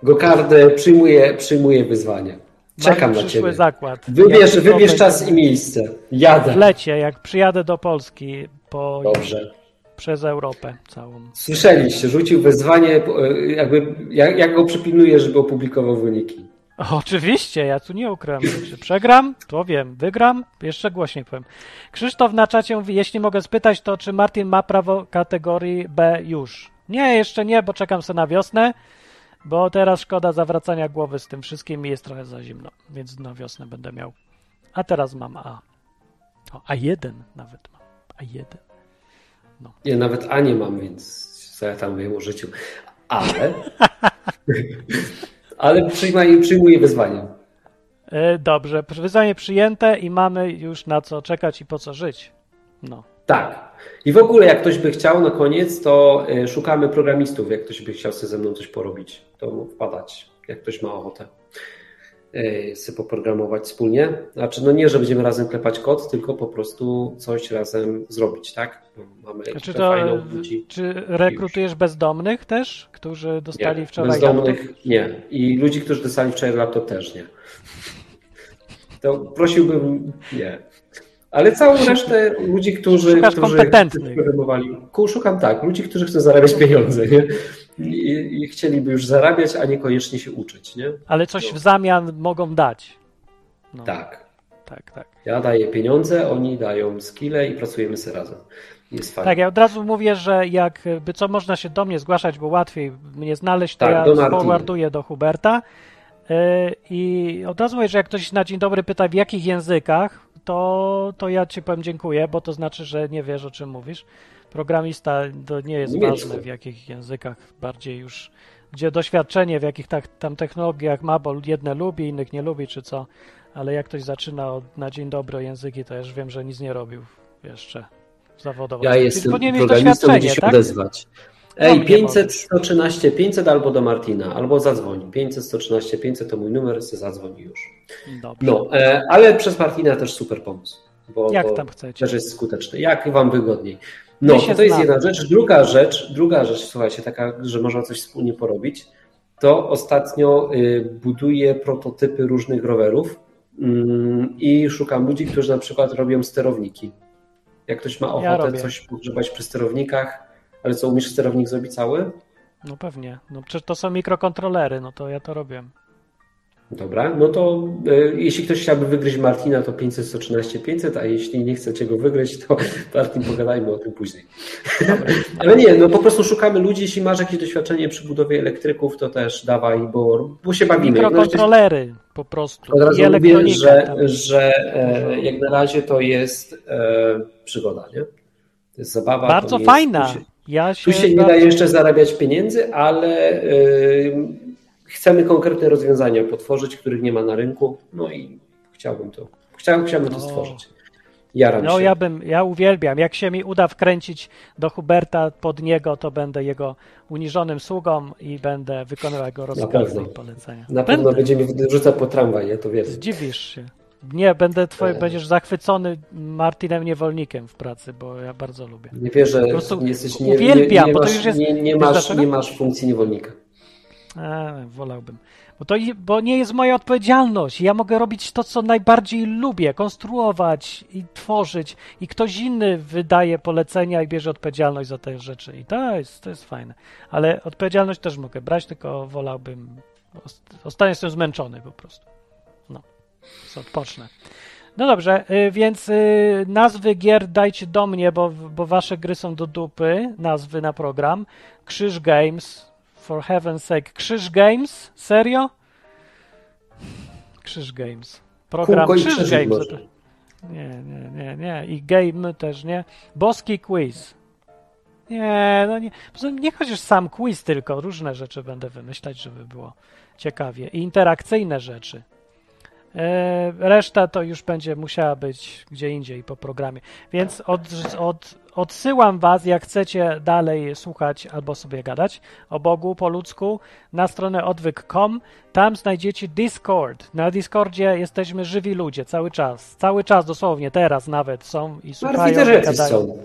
C: Gokardę przyjmuję, przyjmuję wyzwanie. Czekam na ciebie.
B: zakład.
C: Wybierz, wybierz czas i miejsce. Jadę.
B: W lecie, jak przyjadę do Polski po,
C: Dobrze.
B: przez Europę całą.
C: Słyszeliście, rzucił wezwanie, e, jakby, jak, jak go przypilnuję, żeby opublikował wyniki.
B: Oczywiście, ja tu nie ukrywam rzeczy. Przegram, to wiem. Wygram, jeszcze głośniej powiem. Krzysztof na czacie mówi, jeśli mogę spytać, to czy Martin ma prawo kategorii B już? Nie, jeszcze nie, bo czekam sobie na wiosnę, bo teraz szkoda zawracania głowy z tym wszystkim i jest trochę za zimno, więc na wiosnę będę miał. A teraz mam A. O, A1 nawet mam. A1.
C: Ja nawet A nie mam, więc co ja tam wiem o życiu. Ale, ale przyjmuję, przyjmuję wyzwanie.
B: E, Dobrze, wyzwanie przyjęte i mamy już na co czekać i po co żyć. No.
C: Tak. I w ogóle, jak ktoś by chciał na koniec, to e, szukamy programistów. Jak ktoś by chciał sobie ze mną coś porobić, to wpadać, jak ktoś ma ochotę e, sobie poprogramować wspólnie. Znaczy, no nie, że będziemy razem klepać kod, tylko po prostu coś razem zrobić, tak? Mamy
B: Czy
C: ekipę
B: to
C: fajną ludzi.
B: czy rekrutujesz bezdomnych też, którzy dostali
C: Nie,
B: wczoraj laptop?
C: bezdomnych nie. I ludzi, którzy dostali wczoraj laptop też nie. To prosiłbym nie. Ale całą resztę ludzi, którzy,
B: Szukasz
C: którzy
B: kompetentnych.
C: szukam tak, ludzi, którzy chcą zarabiać pieniądze, nie? I, I chcieliby już zarabiać, a niekoniecznie się uczyć, nie?
B: Ale coś w zamian mogą dać. No,
C: Tak.
B: tak, tak.
C: Ja daję pieniądze, oni dają skille i pracujemy sobie razem.
B: Tak, ja od razu mówię, że jakby co można się do mnie zgłaszać, bo łatwiej mnie znaleźć, to
C: Tak,
B: ja forwarduję do Huberta. Yy, I od razu mówię, że jak ktoś na dzień dobry pyta w jakich językach, to, to ja ci powiem dziękuję, bo to znaczy, że nie wiesz o czym mówisz. Programista to nie jest
C: Niemiecku.
B: ważne w jakich językach, bardziej już gdzie doświadczenie w jakich tak, tam technologiach ma, bo jedne lubi, innych nie lubi, czy co. Ale jak ktoś zaczyna od, na dzień dobry języki, to ja już wiem, że nic nie robił jeszcze zawodowo.
C: Ja
B: Czyli
C: jestem programistą, gdzie się
B: tak?
C: odezwać. Ej,
B: mnie
C: 500,
B: możesz.
C: 113, 500 albo do Martina, albo zadzwoń. 500, 113, 500 to mój numer, se zadzwoń już.
B: Dobrze.
C: No, e, ale przez Martina też super pomysł. Bo
B: Jak tam chcecie.
C: Też jest skuteczny. Jak wam wygodniej. No, to, to jest jedna rzecz. Druga rzecz, druga rzecz, słuchajcie, taka, że można coś wspólnie porobić, to ostatnio y, buduję prototypy różnych rowerów mm, i szukam ludzi, którzy na przykład robią sterowniki. Jak ktoś ma ochotę
B: robię.
C: coś pogrzebać przy sterownikach, ale co, umiesz sterownik zrobić cały?
B: No pewnie. No przecież to są mikrokontrolery, no to ja to robię.
C: Dobra, no to y, jeśli ktoś chciałby wygryźć Martina, to 500, 113, 500, a jeśli nie chcecie go wygryźć, to Martin, pogadajmy o tym później. Ale nie, no po prostu szukamy ludzi, jeśli masz jakieś doświadczenie przy budowie elektryków, to też dawaj, bo, bo się bawimy. Razie-
B: Mikrokontrolery po prostu.
C: Od razu
B: I
C: mówię, że,
B: tam.
C: że e, jak na razie to jest e, przygoda, nie? To jest zabawa.
B: Bardzo fajna.
C: Jest,
B: Ja się,
C: tu się nie
B: bardzo-
C: da jeszcze zarabiać pieniędzy, ale e, chcemy konkretne rozwiązania potworzyć, których nie ma na rynku, no i chciałbym to, chciałbym, chciałbym to
B: O.
C: stworzyć. Jaram
B: No
C: się.
B: ja bym, ja uwielbiam. Jak się mi uda wkręcić do Huberta pod niego, to będę jego uniżonym sługą i będę wykonywał jego rozkazy i polecenia.
C: Na pewno
B: Będę.
C: będzie mi wrzucać po tramwaj, ja to wiem.
B: Zdziwisz się. Nie, będę twoj,
C: E.
B: będziesz zachwycony Martinem Niewolnikiem w pracy, bo ja bardzo lubię.
C: Nie wierzę,
B: Po
C: jesteś, nie,
B: uwielbiam,
C: nie, nie,
B: bo to
C: masz,
B: już jest-
C: nie, nie, masz,
B: dlaczego?
C: nie masz funkcji niewolnika.
B: A, wolałbym. Bo to bo nie jest moja odpowiedzialność. Ja mogę robić to, co najbardziej lubię, konstruować i tworzyć, i ktoś inny wydaje polecenia i bierze odpowiedzialność za te rzeczy. I to jest, to jest fajne. Ale odpowiedzialność też mogę brać, tylko wolałbym. ost- Ostatnio jestem zmęczony po prostu. Więc odpocznę. No dobrze, y, więc y, nazwy gier dajcie do mnie, bo, bo wasze gry są do dupy. Nazwy na program. Krzyż Games. For heaven's sake. Krzyż Games? Serio? Krzyż Games. Program
C: Kółko
B: Krzyż Games. Nie, nie, nie, nie. I game też nie. Boski quiz. Nie, no nie. Nie chociaż sam quiz, tylko różne rzeczy będę wymyślać, żeby było ciekawie. I interakcyjne rzeczy. E, Reszta to już będzie musiała być gdzie indziej po programie. Więc od, od, odsyłam Was, jak chcecie dalej słuchać albo sobie gadać o Bogu po ludzku, na stronę odwyk.com. Tam znajdziecie Discord. Na Discordzie jesteśmy żywi ludzie cały czas. Cały czas, dosłownie, teraz nawet są i
C: Martwi
B: słuchają.
C: też
B: i
C: jacyś
B: gadają.
C: są.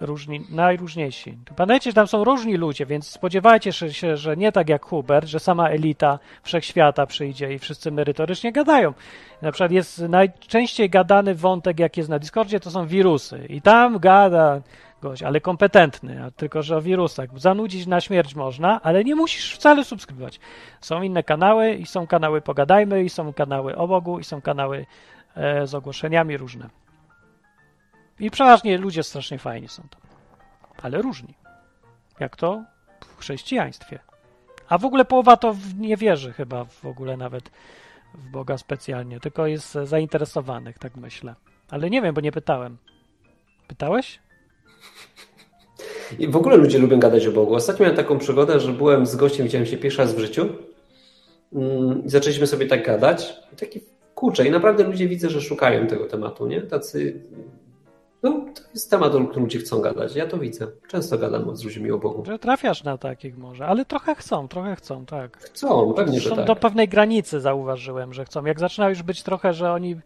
B: Różni, najróżniejsi. Pamiętajcie, że tam są różni ludzie, więc spodziewajcie się, że nie tak jak Hubert, że sama elita wszechświata przyjdzie i wszyscy merytorycznie gadają. Na przykład jest najczęściej gadany wątek, jak jest na Discordzie, to są wirusy. I tam gada gość, ale kompetentny, tylko że o wirusach. Zanudzić na śmierć można, ale nie musisz wcale subskrybować. Są inne kanały i są kanały Pogadajmy, i są kanały o Bogu, i są kanały e, z ogłoszeniami różne. I przeważnie ludzie strasznie fajni są tam. Ale różni. Jak to w chrześcijaństwie. A w ogóle połowa to nie wierzy chyba w ogóle nawet w Boga specjalnie, tylko jest zainteresowanych, tak myślę. Ale nie wiem, bo nie pytałem. Pytałeś?
C: I w ogóle ludzie lubią gadać o Bogu. Ostatnio miałem taką przygodę, że byłem z gościem, widziałem się pierwszy raz w życiu mm, i zaczęliśmy sobie tak gadać. I taki kurczę, i naprawdę ludzie widzę, że szukają tego tematu, nie? Tacy, no to jest temat, o którym ludzie chcą gadać. Ja to widzę. Często gadam z ludźmi o Bogu.
B: Trafiasz na takich może, ale trochę chcą, trochę chcą, tak.
C: Chcą, pewnie, że
B: Są
C: tak.
B: do pewnej granicy zauważyłem, że chcą. Jak zaczyna już być trochę, że oni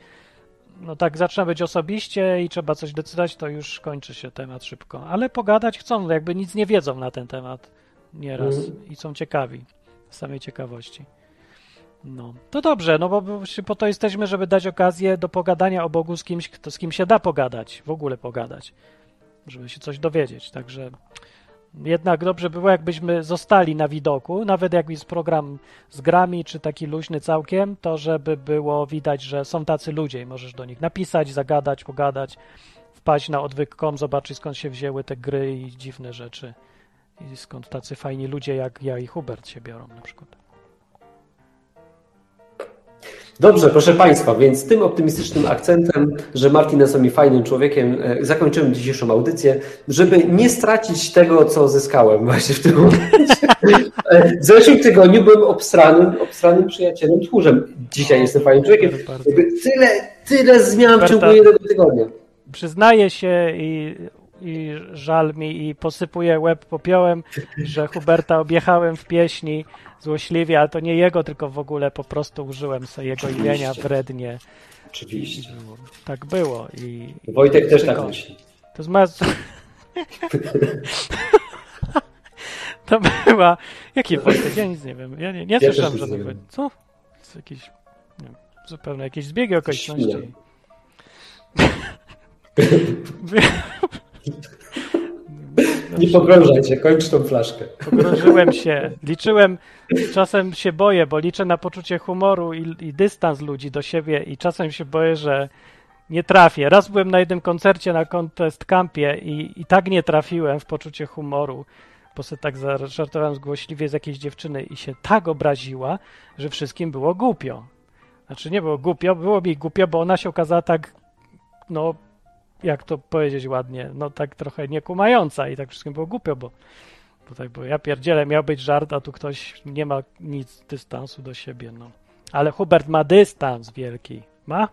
B: no tak zaczyna być osobiście i trzeba coś decydować, to już kończy się temat szybko. Ale pogadać chcą, jakby nic nie wiedzą na ten temat nieraz
C: Mhm.
B: i są ciekawi z samej ciekawości. No, to dobrze, no bo po to jesteśmy, żeby dać okazję do pogadania o Bogu z kimś, kto, z kim się da pogadać, w ogóle pogadać, żeby się coś dowiedzieć. Także jednak dobrze by było, jakbyśmy zostali na widoku, nawet jak jest program z grami, czy taki luźny całkiem, to żeby było widać, że są tacy ludzie i możesz do nich napisać, zagadać, pogadać, wpaść na odwyk.com, zobaczyć skąd się wzięły te gry i dziwne rzeczy i skąd tacy fajni ludzie jak ja i Hubert się biorą na przykład.
C: Dobrze, proszę Państwa, więc tym optymistycznym akcentem, że Martin jest mi fajnym człowiekiem, e, zakończymy dzisiejszą audycję, żeby nie stracić tego, co zyskałem właśnie w tym momencie. E, W zeszłym tygodniu byłem obstranym, obstranym przyjacielem, tchórzem. Dzisiaj jestem fajnym człowiekiem. Tyle, tyle zmian w ciągu jednego tygodnia.
B: Przyznaję się i, i żal mi i posypuję łeb popiołem, że Huberta objechałem w pieśni złośliwie, ale to nie jego, tylko w ogóle po prostu użyłem sobie jego imienia wrednie.
C: Oczywiście.
B: Tak było. I,
C: Wojtek też
B: tylko-
C: tak myśli.
B: To jest moja... To była... Jaki Wojtek? Ja nic nie wiem. Ja nie, nie
C: Ja
B: słyszałem żadnego...
C: wiem.
B: Co? Jest jakiś... Nie wiem, zupełnie jakieś zbiegi okoliczności.
C: Nie pogrążaj się, kończ tą flaszkę.
B: Pogrążyłem się. Liczyłem, czasem się boję, bo liczę na poczucie humoru i, i dystans ludzi do siebie i czasem się boję, że nie trafię. Raz byłem na jednym koncercie na Contest Campie i, i tak nie trafiłem w poczucie humoru, bo sobie tak zażartowałem zgłośliwie z jakiejś dziewczyny i się tak obraziła, że wszystkim było głupio. Znaczy nie było głupio, było mi głupio, bo ona się okazała tak, no, jak to powiedzieć ładnie, no tak trochę niekumająca i tak wszystkim było głupio, bo bo tak, bo ja pierdzielę, miał być żart, a tu ktoś nie ma nic dystansu do siebie, no. Ale Hubert ma dystans wielki. Ma?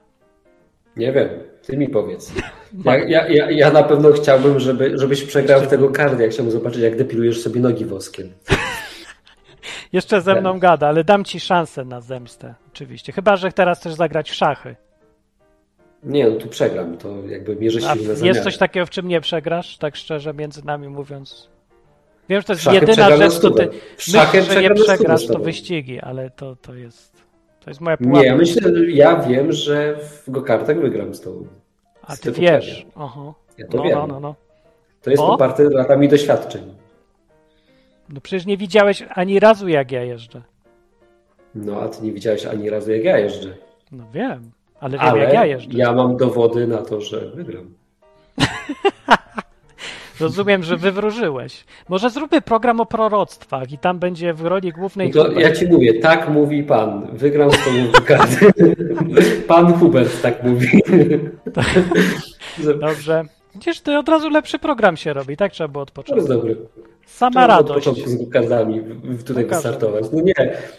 C: Nie wiem, ty mi powiedz. Ja, ja, ja, ja na pewno chciałbym, żeby, żebyś przegrał w tego kardia. Chciałbym zobaczyć, jak depilujesz sobie nogi woskiem.
B: Jeszcze ze mną gada, ale dam ci szansę na zemstę, oczywiście. Chyba, że teraz chcesz zagrać w szachy.
C: Nie, no tu przegram, to jakby mierzę
B: A
C: silne
B: jest coś takiego, w czym nie przegrasz, tak szczerze między nami mówiąc? Wiem, że to jest
C: Szachy
B: jedyna rzecz, co ty.
C: W
B: myślisz, że nie przegrasz, to wyścigi, ale to, to jest to jest moja pułapka.
C: Nie, ja myślę, ja wiem, że w go-kartach wygram z tobą.
B: A
C: Z
B: ty wiesz. Aha.
C: Ja to
B: no,
C: wiem.
B: no, no, no.
C: To jest
B: O?
C: poparte latami doświadczeń.
B: No przecież nie widziałeś ani razu, jak ja jeżdżę.
C: No, a ty nie widziałeś ani razu, jak ja jeżdżę.
B: No wiem, ale wiem,
C: Ale
B: jak ja jeżdżę.
C: ja mam dowody na to, że wygram.
B: Rozumiem, że wywróżyłeś. Może zróbmy program o proroctwach i tam będzie w roli głównej
C: No to
B: Hubert.
C: ja ci mówię, tak mówi pan. Wygram z tobą karty. Pan Hubert tak mówi.
B: Dobrze. Widzisz, to od razu lepszy program się robi, tak trzeba było od
C: To jest
B: początku.
C: dobry.
B: Sama
C: Trzeba było od
B: radość.
C: początku z w- tutaj
B: Pokażę.
C: wystartować. No nie,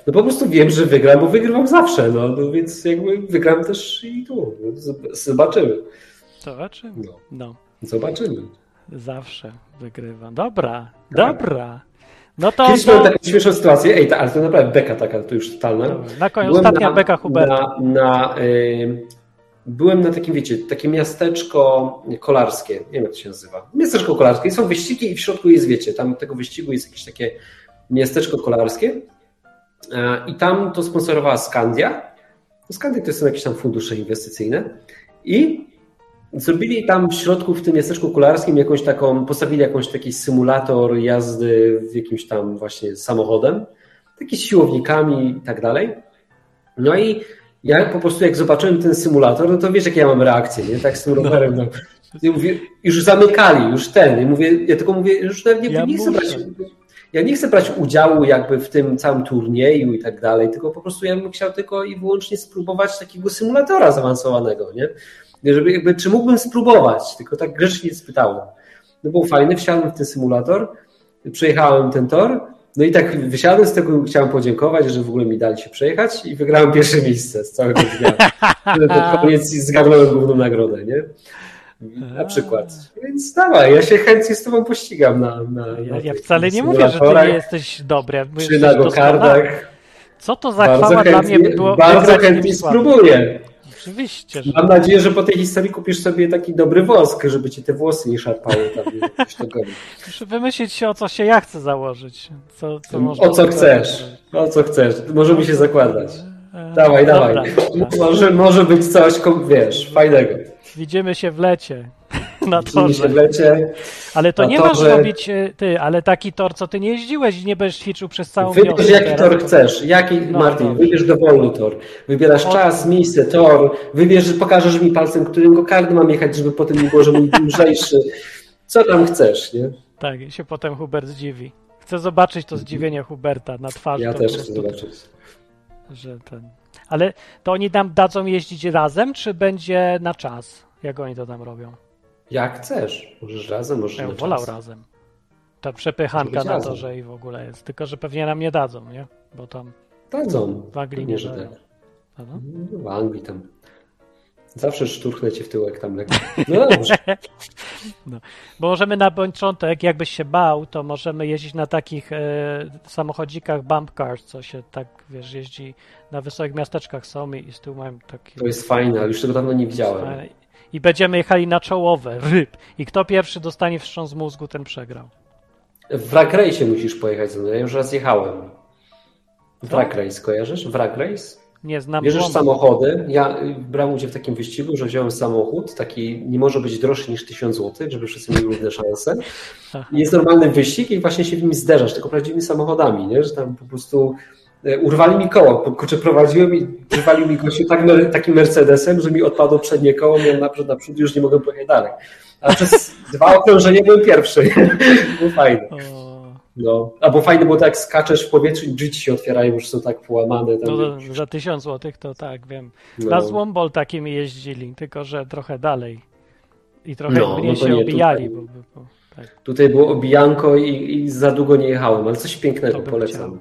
C: no po prostu wiem, że wygram, bo wygrywam zawsze, no, no więc jakby wygram też i tu. Zob- Zobaczymy.
B: Zobaczymy.
C: No,
B: No,
C: zobaczymy.
B: zawsze wygrywa. Dobra, dobra. No to,
C: Kiedyś miałem
B: to
C: taką śmieszną sytuację, ej, ta, ale to naprawdę beka taka, to już totalna.
B: na koniec
C: Byłem
B: ostatnia beka Huberta.
C: Na, na, byłem na takim, wiecie, takie miasteczko kolarskie, nie wiem jak to się nazywa. Miasteczko kolarskie, są wyścigi i w środku jest, wiecie, tam tego wyścigu jest jakieś takie miasteczko kolarskie e, i tam to sponsorowała Skandia. Skandia to są jakieś tam fundusze inwestycyjne i Zrobili tam w środku, w tym miasteczku kolarskim, jakąś taką, postawili jakąś taki symulator jazdy w jakimś tam właśnie samochodem, taki z siłownikami i tak dalej. No i ja po prostu jak zobaczyłem ten symulator, no to wiesz, jakie ja mam reakcję, nie? Tak z tym rowerem. No. Mówię, już zamykali, już ten. I mówię, ja tylko mówię, już nawet nie,
B: Ja
C: nie chcę brać. Ja nie chcę brać udziału jakby w tym całym turnieju i tak dalej, tylko po prostu ja bym chciał tylko i wyłącznie spróbować takiego symulatora zaawansowanego, nie? Żeby jakby, czy mógłbym spróbować, tylko tak grzecznie spytałem. No był fajny, wsiadłem w ten symulator, przejechałem ten tor, no i tak wysiadłem z tego, chciałem podziękować, że w ogóle mi dali się przejechać i wygrałem pierwsze miejsce z całego dnia. Pod koniec zgarnąłem główną nagrodę, nie? Na przykład. Więc dawaj, ja się chętnie z tobą pościgam na, na,
B: Ja,
C: na
B: ja wcale nie mówię, że ty nie jesteś dobry.
C: Czy na gokardach.
B: Co to za chwała dla mnie by było
C: bardzo chętnie spróbuję.
B: Oczywiście, że
C: Mam nadzieję, że po tej historii kupisz sobie taki dobry wosk, żeby ci te włosy nie szarpały tam.
B: muszę wymyślić się, o co się ja chcę założyć. Co, co
C: O co chcesz? O co chcesz? Możemy się zakładać.
B: E,
C: Dawaj,
B: dobra,
C: dawaj.
B: dobra.
C: Może, może być coś, wiesz, fajnego.
B: Widzimy się w lecie. Na torze.
C: lecie.
B: Ale to nie masz
C: torze.
B: robić e, ty, ale taki tor, co ty nie jeździłeś i nie będziesz ćwiczył przez całą
C: Wybierz
B: wiosnę
C: jaki
B: teraz.
C: tor chcesz. Jaki,
B: No,
C: Martin,
B: dobrze.
C: wybierz dowolny tor. Wybierasz
B: O-
C: czas, miejsce, tor. Wybierz, pokażesz mi palcem, którym kokardy mam jechać, żeby potem nie było, że mój lżejszy. Co tam chcesz, nie?
B: Tak, się potem Hubert zdziwi. Chcę zobaczyć to zdziwienie Huberta na twarzy.
C: Ja też chcę zobaczyć.
B: Że ten... Ale to oni nam dadzą jeździć razem, czy będzie na czas? Jak oni to tam robią?
C: Jak chcesz. Możesz razem, możesz
B: Ja wolał
C: czas.
B: razem. Ta przepychanka na
C: razem.
B: torze i w ogóle jest. Tylko, że pewnie nam nie dadzą, nie? Bo tam
C: Dadzą.
B: w Anglii nie
C: że tak.
B: Prawda?
C: W Anglii tam. Zawsze szturchnę cię w tyłek tam lekko. No dobrze.
B: Bo możemy na początek, jakbyś się bał, to możemy jeździć na takich e, samochodzikach bump cars, co się tak, wiesz, jeździ na wysokich miasteczkach są i, i z tyłu mają takie...
C: To jest fajne, ale już tego dawno nie widziałem.
B: I będziemy jechali na czołowe, ryb. I kto pierwszy dostanie wstrząs mózgu, ten przegrał.
C: W Wrak Race musisz pojechać ze mną. Ja już raz jechałem. Wrak Race, kojarzysz? Wrak Race?
B: Nie znam
C: Bierzesz samochody. Ja y, brałem udział w takim wyścigu, że wziąłem samochód, taki nie może być droższy niż 1000 zł, żeby wszyscy mieli równe szanse. Jest normalny wyścig i właśnie się w nim zderzasz, tylko prawdziwymi samochodami, nie? że tam po prostu urwali mi koło, kurczę prowadziłem i urwali mi gościu tak, takim Mercedesem, że mi odpadło przednie koło, miałem naprzód, naprzód już nie mogłem pojechać dalej. A przez dwa okrążenia byłem pierwszy. Było fajne. No. Albo fajne było tak, skaczesz w powietrzu i drzwi ci się otwierają, już są tak połamane. Tam,
B: no, za tysiąc złotych to tak, wiem.
C: No.
B: Na Złombol takimi jeździli, tylko że trochę dalej. I trochę
C: No,
B: mniej
C: no to
B: się
C: nie,
B: obijali.
C: tutaj-
B: Bo, bo, tak.
C: Tutaj było obijanko i, i za długo nie jechałem, ale coś pięknego, polecam.
B: chciał.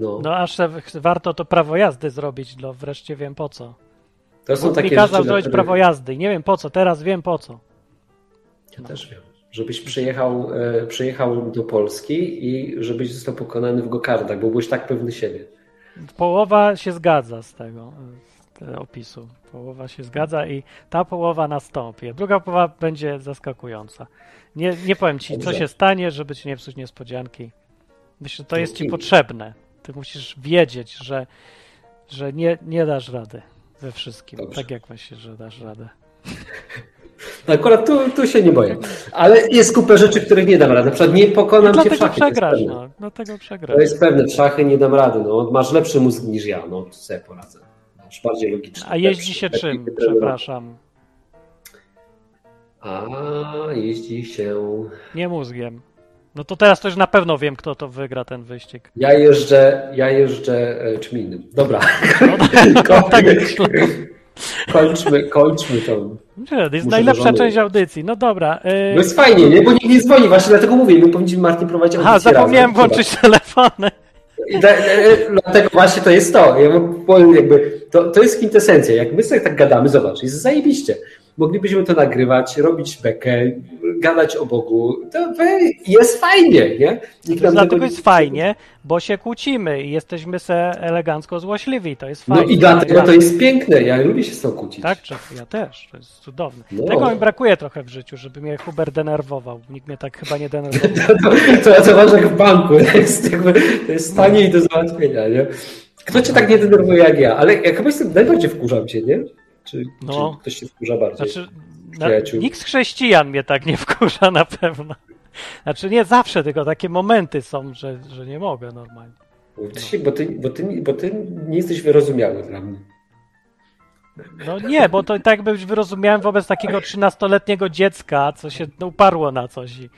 C: No.
B: No aż warto to prawo jazdy zrobić, no wreszcie wiem po co.
C: To są
B: Bóg
C: takie
B: mi kazał
C: rzeczy,
B: zrobić
C: których-
B: prawo jazdy i nie wiem po co, teraz wiem po co.
C: Ja też wiem. Żebyś przyjechał, e, przyjechał do Polski i żebyś został pokonany w gokardach, bo byłeś tak pewny siebie.
B: Połowa się zgadza z tego z opisu. Połowa się zgadza i ta połowa nastąpi. Druga połowa będzie zaskakująca. Nie, nie powiem ci, co
C: Dobrze.
B: się stanie, żeby ci nie psuć niespodzianki. Myślę, że to jest ci potrzebne. Ty musisz wiedzieć, że, że nie, nie dasz rady we wszystkim.
C: Dobrze.
B: Tak jak myślisz, że dasz radę.
C: No Akurat tu, tu się nie boję. Ale jest kupę rzeczy, których nie dam rady. Na przykład nie pokonam cię w szachy. to
B: przegrasz, no. Dlatego
C: To
B: przegrasz.
C: jest pewne, w szachy nie dam rady. No. Masz lepszy mózg niż ja, no to sobie poradzę. Masz bardziej logiczny.
B: A jeździ
C: lepszy,
B: się
C: lepiej
B: czym?
C: wytrenowany.
B: Przepraszam.
C: A jeździ się.
B: Nie mózgiem. No to teraz to już na pewno wiem, kto to wygra ten wyścig.
C: Ja jeżdżę, ja jeżdżę e, czym innym. Dobra.
B: No, tak
C: kończmy, kończmy to.
B: Nie, to jest najlepsza
C: żony-
B: część audycji. No dobra.
C: No
B: Yy...
C: jest fajnie, nie? Bo nikt nie dzwoni, właśnie dlatego mówię, my powinniśmy Martin prowadzić audycję
B: zapomniałem
C: razem.
B: włączyć telefony.
C: E, Dlatego właśnie to jest to. Ja jakby, to, to jest kwintesencja. Jak my sobie tak gadamy, zobacz, jest zajebiście. Moglibyśmy to nagrywać, robić bekę, gadać o Bogu. To jest fajnie, nie? Nikt nam
B: Dlatego
C: tego
B: jest
C: nie-
B: fajnie, bo się kłócimy i jesteśmy se elegancko złośliwi. To jest
C: No
B: fajnie.
C: i dlatego to jest piękne. Ja lubię się z tą kłócić.
B: Tak, ja też. To jest cudowne.
C: No.
B: Tego mi brakuje trochę w życiu, żeby mnie Hubert denerwował. Nikt mnie tak chyba nie denerwował.
C: To, to, to masz jak w banku. To jest, jakby, to jest tanie i do załatwienia, nie? Kto cię tak nie denerwuje jak ja? Ale ja chyba jestem, najbardziej wkurzam cię, nie? Czy,
B: No.
C: czy ktoś się wkurza bardziej?
B: Znaczy, na,
C: Przyjaciół.
B: nikt z chrześcijan mnie tak nie wkurza na pewno. Znaczy nie zawsze, tylko takie momenty są, że, że nie mogę normalnie.
C: Bo ty, się, bo, ty, bo, ty, bo ty nie jesteś wyrozumiały dla mnie.
B: No nie, bo to tak jakby wyrozumiałem wobec takiego 13-letniego dziecka, co się no, uparło na coś i,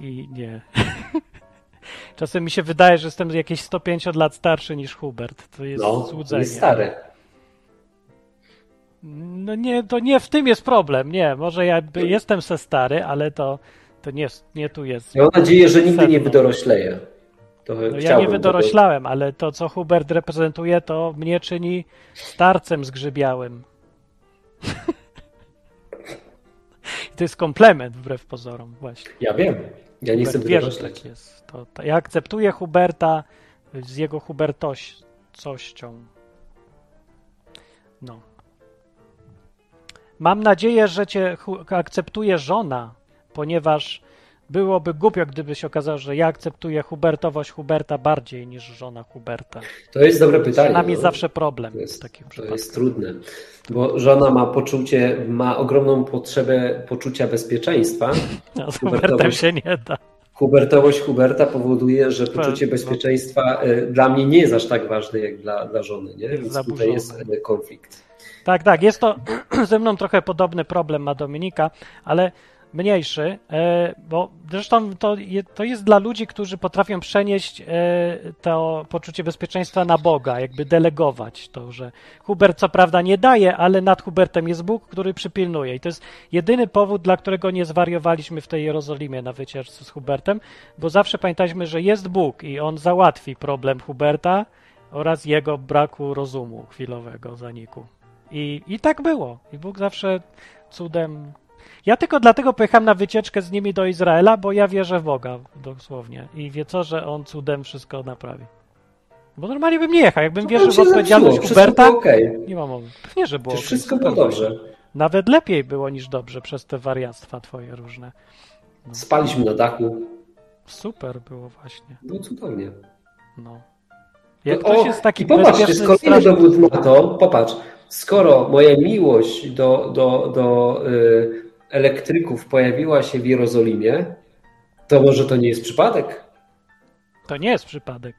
B: i nie. Czasem mi się wydaje, że jestem jakieś 150 lat starszy niż Hubert. To jest
C: No,
B: złudzenie.
C: jest stary.
B: No nie, to nie w tym jest problem, nie. Może ja jestem se stary, ale to, to nie, nie tu jest.
C: Ja mam nadzieję, że nigdy nie wydorośleję. To
B: No ja nie wydoroślałem, ale to, co Hubert reprezentuje, to mnie czyni starcem zgrzybiałem. I to jest komplement wbrew pozorom, właśnie.
C: Ja wiem. Ja nie chcę
B: Hubert że
C: wydorośleć.
B: tak jest. To, to, ja akceptuję Huberta z jego Hubertością. No. Mam nadzieję, że cię akceptuje żona, ponieważ Byłoby głupio, gdyby się okazało, że ja akceptuję Hubertowość Huberta bardziej niż żona Huberta.
C: To jest dobre pytanie.
B: Dla mnie
C: no.
B: zawsze problem
C: To jest,
B: w takim
C: to
B: przypadku.
C: jest trudne, bo żona ma poczucie, ma ogromną potrzebę poczucia bezpieczeństwa.
B: No, z Hubertem się nie da.
C: Hubertowość Huberta powoduje, że poczucie
B: no.
C: bezpieczeństwa y, dla mnie nie jest aż tak ważne jak dla, dla żony, nie? Więc tutaj jest y, konflikt.
B: Tak, tak, jest to ze mną trochę podobny problem ma Dominika, ale mniejszy, e, bo zresztą to, to jest dla ludzi, którzy potrafią przenieść e, to poczucie bezpieczeństwa na Boga, jakby delegować to, że Hubert co prawda nie daje, ale nad Hubertem jest Bóg, który przypilnuje. I to jest jedyny powód, dla którego nie zwariowaliśmy w tej Jerozolimie na wycieczce z Hubertem, bo zawsze pamiętaliśmy, że jest Bóg i on załatwi problem Huberta oraz jego braku rozumu chwilowego zaniku. I, I tak było. I Bóg zawsze cudem. Ja tylko dlatego pojechałem na wycieczkę z nimi do Izraela, bo ja wierzę w Boga, dosłownie. I wie co, że on cudem wszystko naprawi. Bo normalnie bym nie jechał. Jakbym wierzył w odpowiedzialność Huberta,
C: okej.
B: nie mam mowy. Pewnie, że było. Okej,
C: wszystko było dobrze.
B: Nawet lepiej było niż dobrze przez te wariactwa twoje różne. No,
C: Spaliśmy na dachu.
B: Super było właśnie.
C: Było cudownie.
B: No. Jak
C: O,
B: ktoś jest taki
C: popatrz, jest kolejny dowód na to, popatrz, skoro moja miłość do, do, do y, elektryków pojawiła się w Jerozolimie, to może to nie jest przypadek?
B: To nie jest przypadek.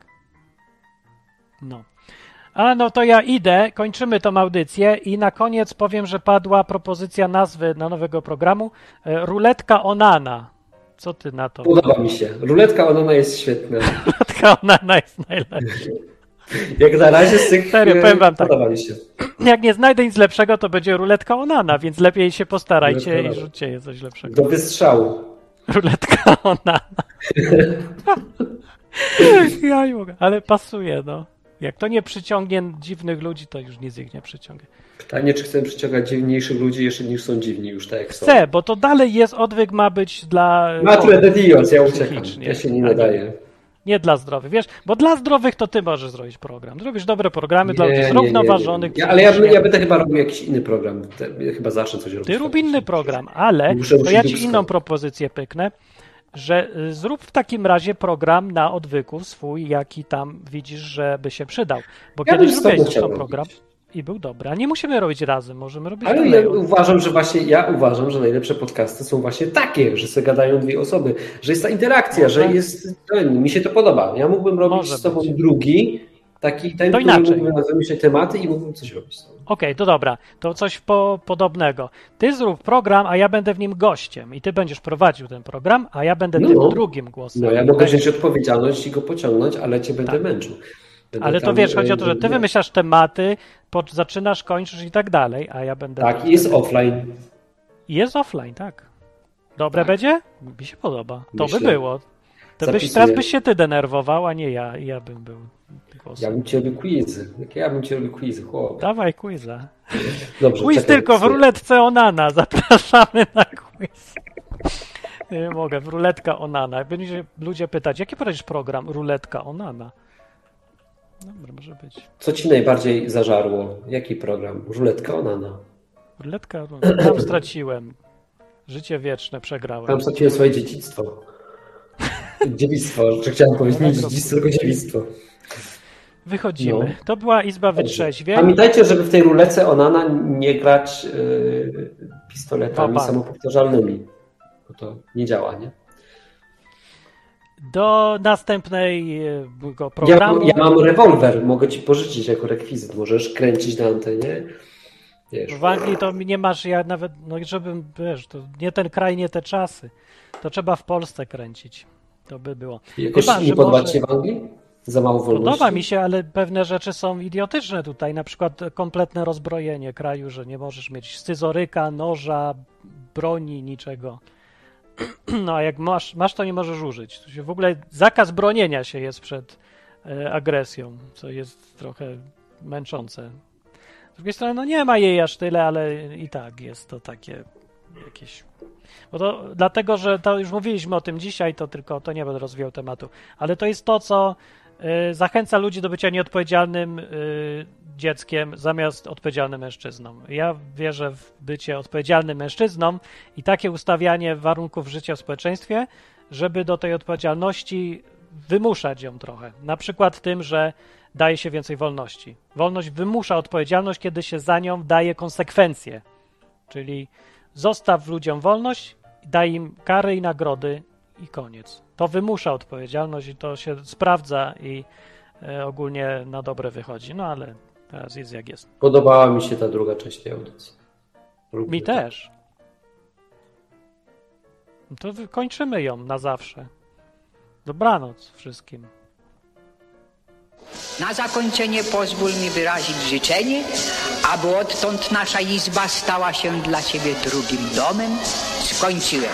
B: No. A no to ja idę, kończymy tą audycję i na koniec powiem, że padła propozycja nazwy na nowego programu e, Ruletka Onana. Co ty na to?
C: Podoba mi się. Ruletka Onana jest świetna.
B: Ruletka Onana jest najlepsza.
C: Jak na razie z tych
B: Serio,
C: y,
B: powiem wam tak.
C: się.
B: Jak nie znajdę nic lepszego, to będzie Ruletka Onana, więc lepiej się postarajcie
C: Ruletka
B: i rzućcie je coś lepszego.
C: Do wystrzału.
B: Ruletka Onana. ja nie mogę, ale pasuje, no. Jak to nie przyciągnie dziwnych ludzi, to już nic ich nie przyciągnie.
C: Pytanie, czy chcemy przyciągać dziwniejszych ludzi jeszcze niż są dziwni już tak jak są.
B: Chcę, bo to dalej jest odwyk, ma być dla.
C: Mature de Dios, ja uciekam. Ja się nie nadaję.
B: Nie dla zdrowych, wiesz, bo dla zdrowych to ty możesz zrobić program. Zrobisz dobre programy dla
C: Nie,
B: ludzi
C: nie,
B: zrównoważonych.
C: nie, nie. Ja, ale ja,
B: psychicznie.
C: ja będę chyba robił jakiś inny program. Chyba zacznę coś robić.
B: Ty rób inny program, ale
C: Muszę
B: to ja ci inną propozycję pyknę, że y, zrób w takim razie program na odwyku swój, jaki tam widzisz, żeby się przydał. Bo
C: Ja
B: kiedyś robiłeś zresztą
C: robić.
B: I był dobry. A nie musimy robić razem, możemy robić
C: Ale ja uważam, że właśnie ja uważam, że najlepsze podcasty są właśnie takie, że sobie gadają dwie osoby, że jest ta interakcja,
B: Może.
C: że jest. Mi się to podoba. Ja mógłbym robić
B: Może
C: z tobą
B: być.
C: drugi, taki ten,
B: To
C: który
B: inaczej.
C: mógłbym wymyślać tematy i mógłbym coś robić.
B: Okej, to dobra, to coś po, podobnego. Ty zrób program, a ja będę w nim gościem i ty będziesz prowadził ten program, a ja będę
C: No.
B: tym drugim głosem.
C: No ja mogę wziąć odpowiedzialność i go pociągnąć, ale cię będę męczył.
B: Tak. Ale to wiesz, chodzi o to, że ty
C: e,
B: wymyślasz tematy, zaczynasz, kończysz i tak dalej, a ja będę...
C: Tak, jest offline.
B: Jest offline, tak. Dobre będzie? Mi się podoba. To
C: Myślę.
B: by było. To byś, teraz byś się ty denerwował, a nie ja. Ja bym był głosem.
C: Ja bym ci robił quizy. Ja bym ci robił quizy, chłop.
B: Dawaj quiza.
C: Dobrze,
B: Quiz
C: czekaj,
B: tylko w ruletce Onana. Zapraszamy na quiz. Nie mogę, w ruletka Onana. Będzie ludzie pytać, jaki poradzisz program? Ruletka Onana. Dobra, może być.
C: Co ci najbardziej zażarło? Jaki program? Ruletka Onana.
B: Ruletka Onana. Tam straciłem. Życie wieczne przegrałem.
C: Tam straciłem swoje dziedzictwo. Dziewictwo, że chciałem powiedzieć nie dziedzictwo, tylko dziewictwo.
B: Wychodzimy.
C: No.
B: To była Izba Wytrzeźwień.
C: Pamiętajcie, żeby w tej rulece Onana nie grać yy, pistoletami
B: Papa.
C: samopowtarzalnymi. Bo to nie działa, nie?
B: Do następnego
C: Ja,
B: programu.
C: ja mam rewolwer, mogę ci pożyczyć jako rekwizyt. Możesz kręcić na antenie. Wiesz.
B: W Anglii to nie masz, ja nawet, no żebym, wiesz, to nie ten kraj, nie te czasy. To trzeba w Polsce kręcić. To by było.
C: Jakoś
B: Chyba,
C: nie podoba
B: może-
C: w Anglii? Za mało wolności?
B: Podoba mi się, ale pewne rzeczy są idiotyczne tutaj. Na przykład kompletne rozbrojenie kraju, że nie możesz mieć scyzoryka, noża, broni, niczego. No a jak masz, masz to nie możesz użyć. To się w ogóle zakaz bronienia się jest przed e, agresją, co jest trochę męczące. Z drugiej strony, no nie ma jej aż tyle, ale i tak jest to takie jakieś. Bo to dlatego, że to już mówiliśmy o tym dzisiaj, to tylko to nie będę rozwijał tematu, ale to jest to, co zachęca ludzi do bycia nieodpowiedzialnym y, dzieckiem zamiast odpowiedzialnym mężczyzną. Ja wierzę w bycie odpowiedzialnym mężczyzną i takie ustawianie warunków życia w społeczeństwie żeby do tej odpowiedzialności wymuszać ją trochę. Na przykład tym, że daje się więcej wolności. Wolność wymusza odpowiedzialność, kiedy się za nią daje konsekwencje. Czyli zostaw ludziom wolność, daj im kary i nagrody i koniec. To wymusza odpowiedzialność i to się sprawdza i e, ogólnie na dobre wychodzi. No ale teraz jest jak jest.
C: Podobała mi się ta druga część tej audycji. Lubię
B: Mi
C: to.
B: też. No To kończymy ją na zawsze. Dobranoc wszystkim.
J: Na zakończenie pozwól mi wyrazić życzenie, aby odtąd nasza izba stała się dla Ciebie drugim domem. Skończyłem.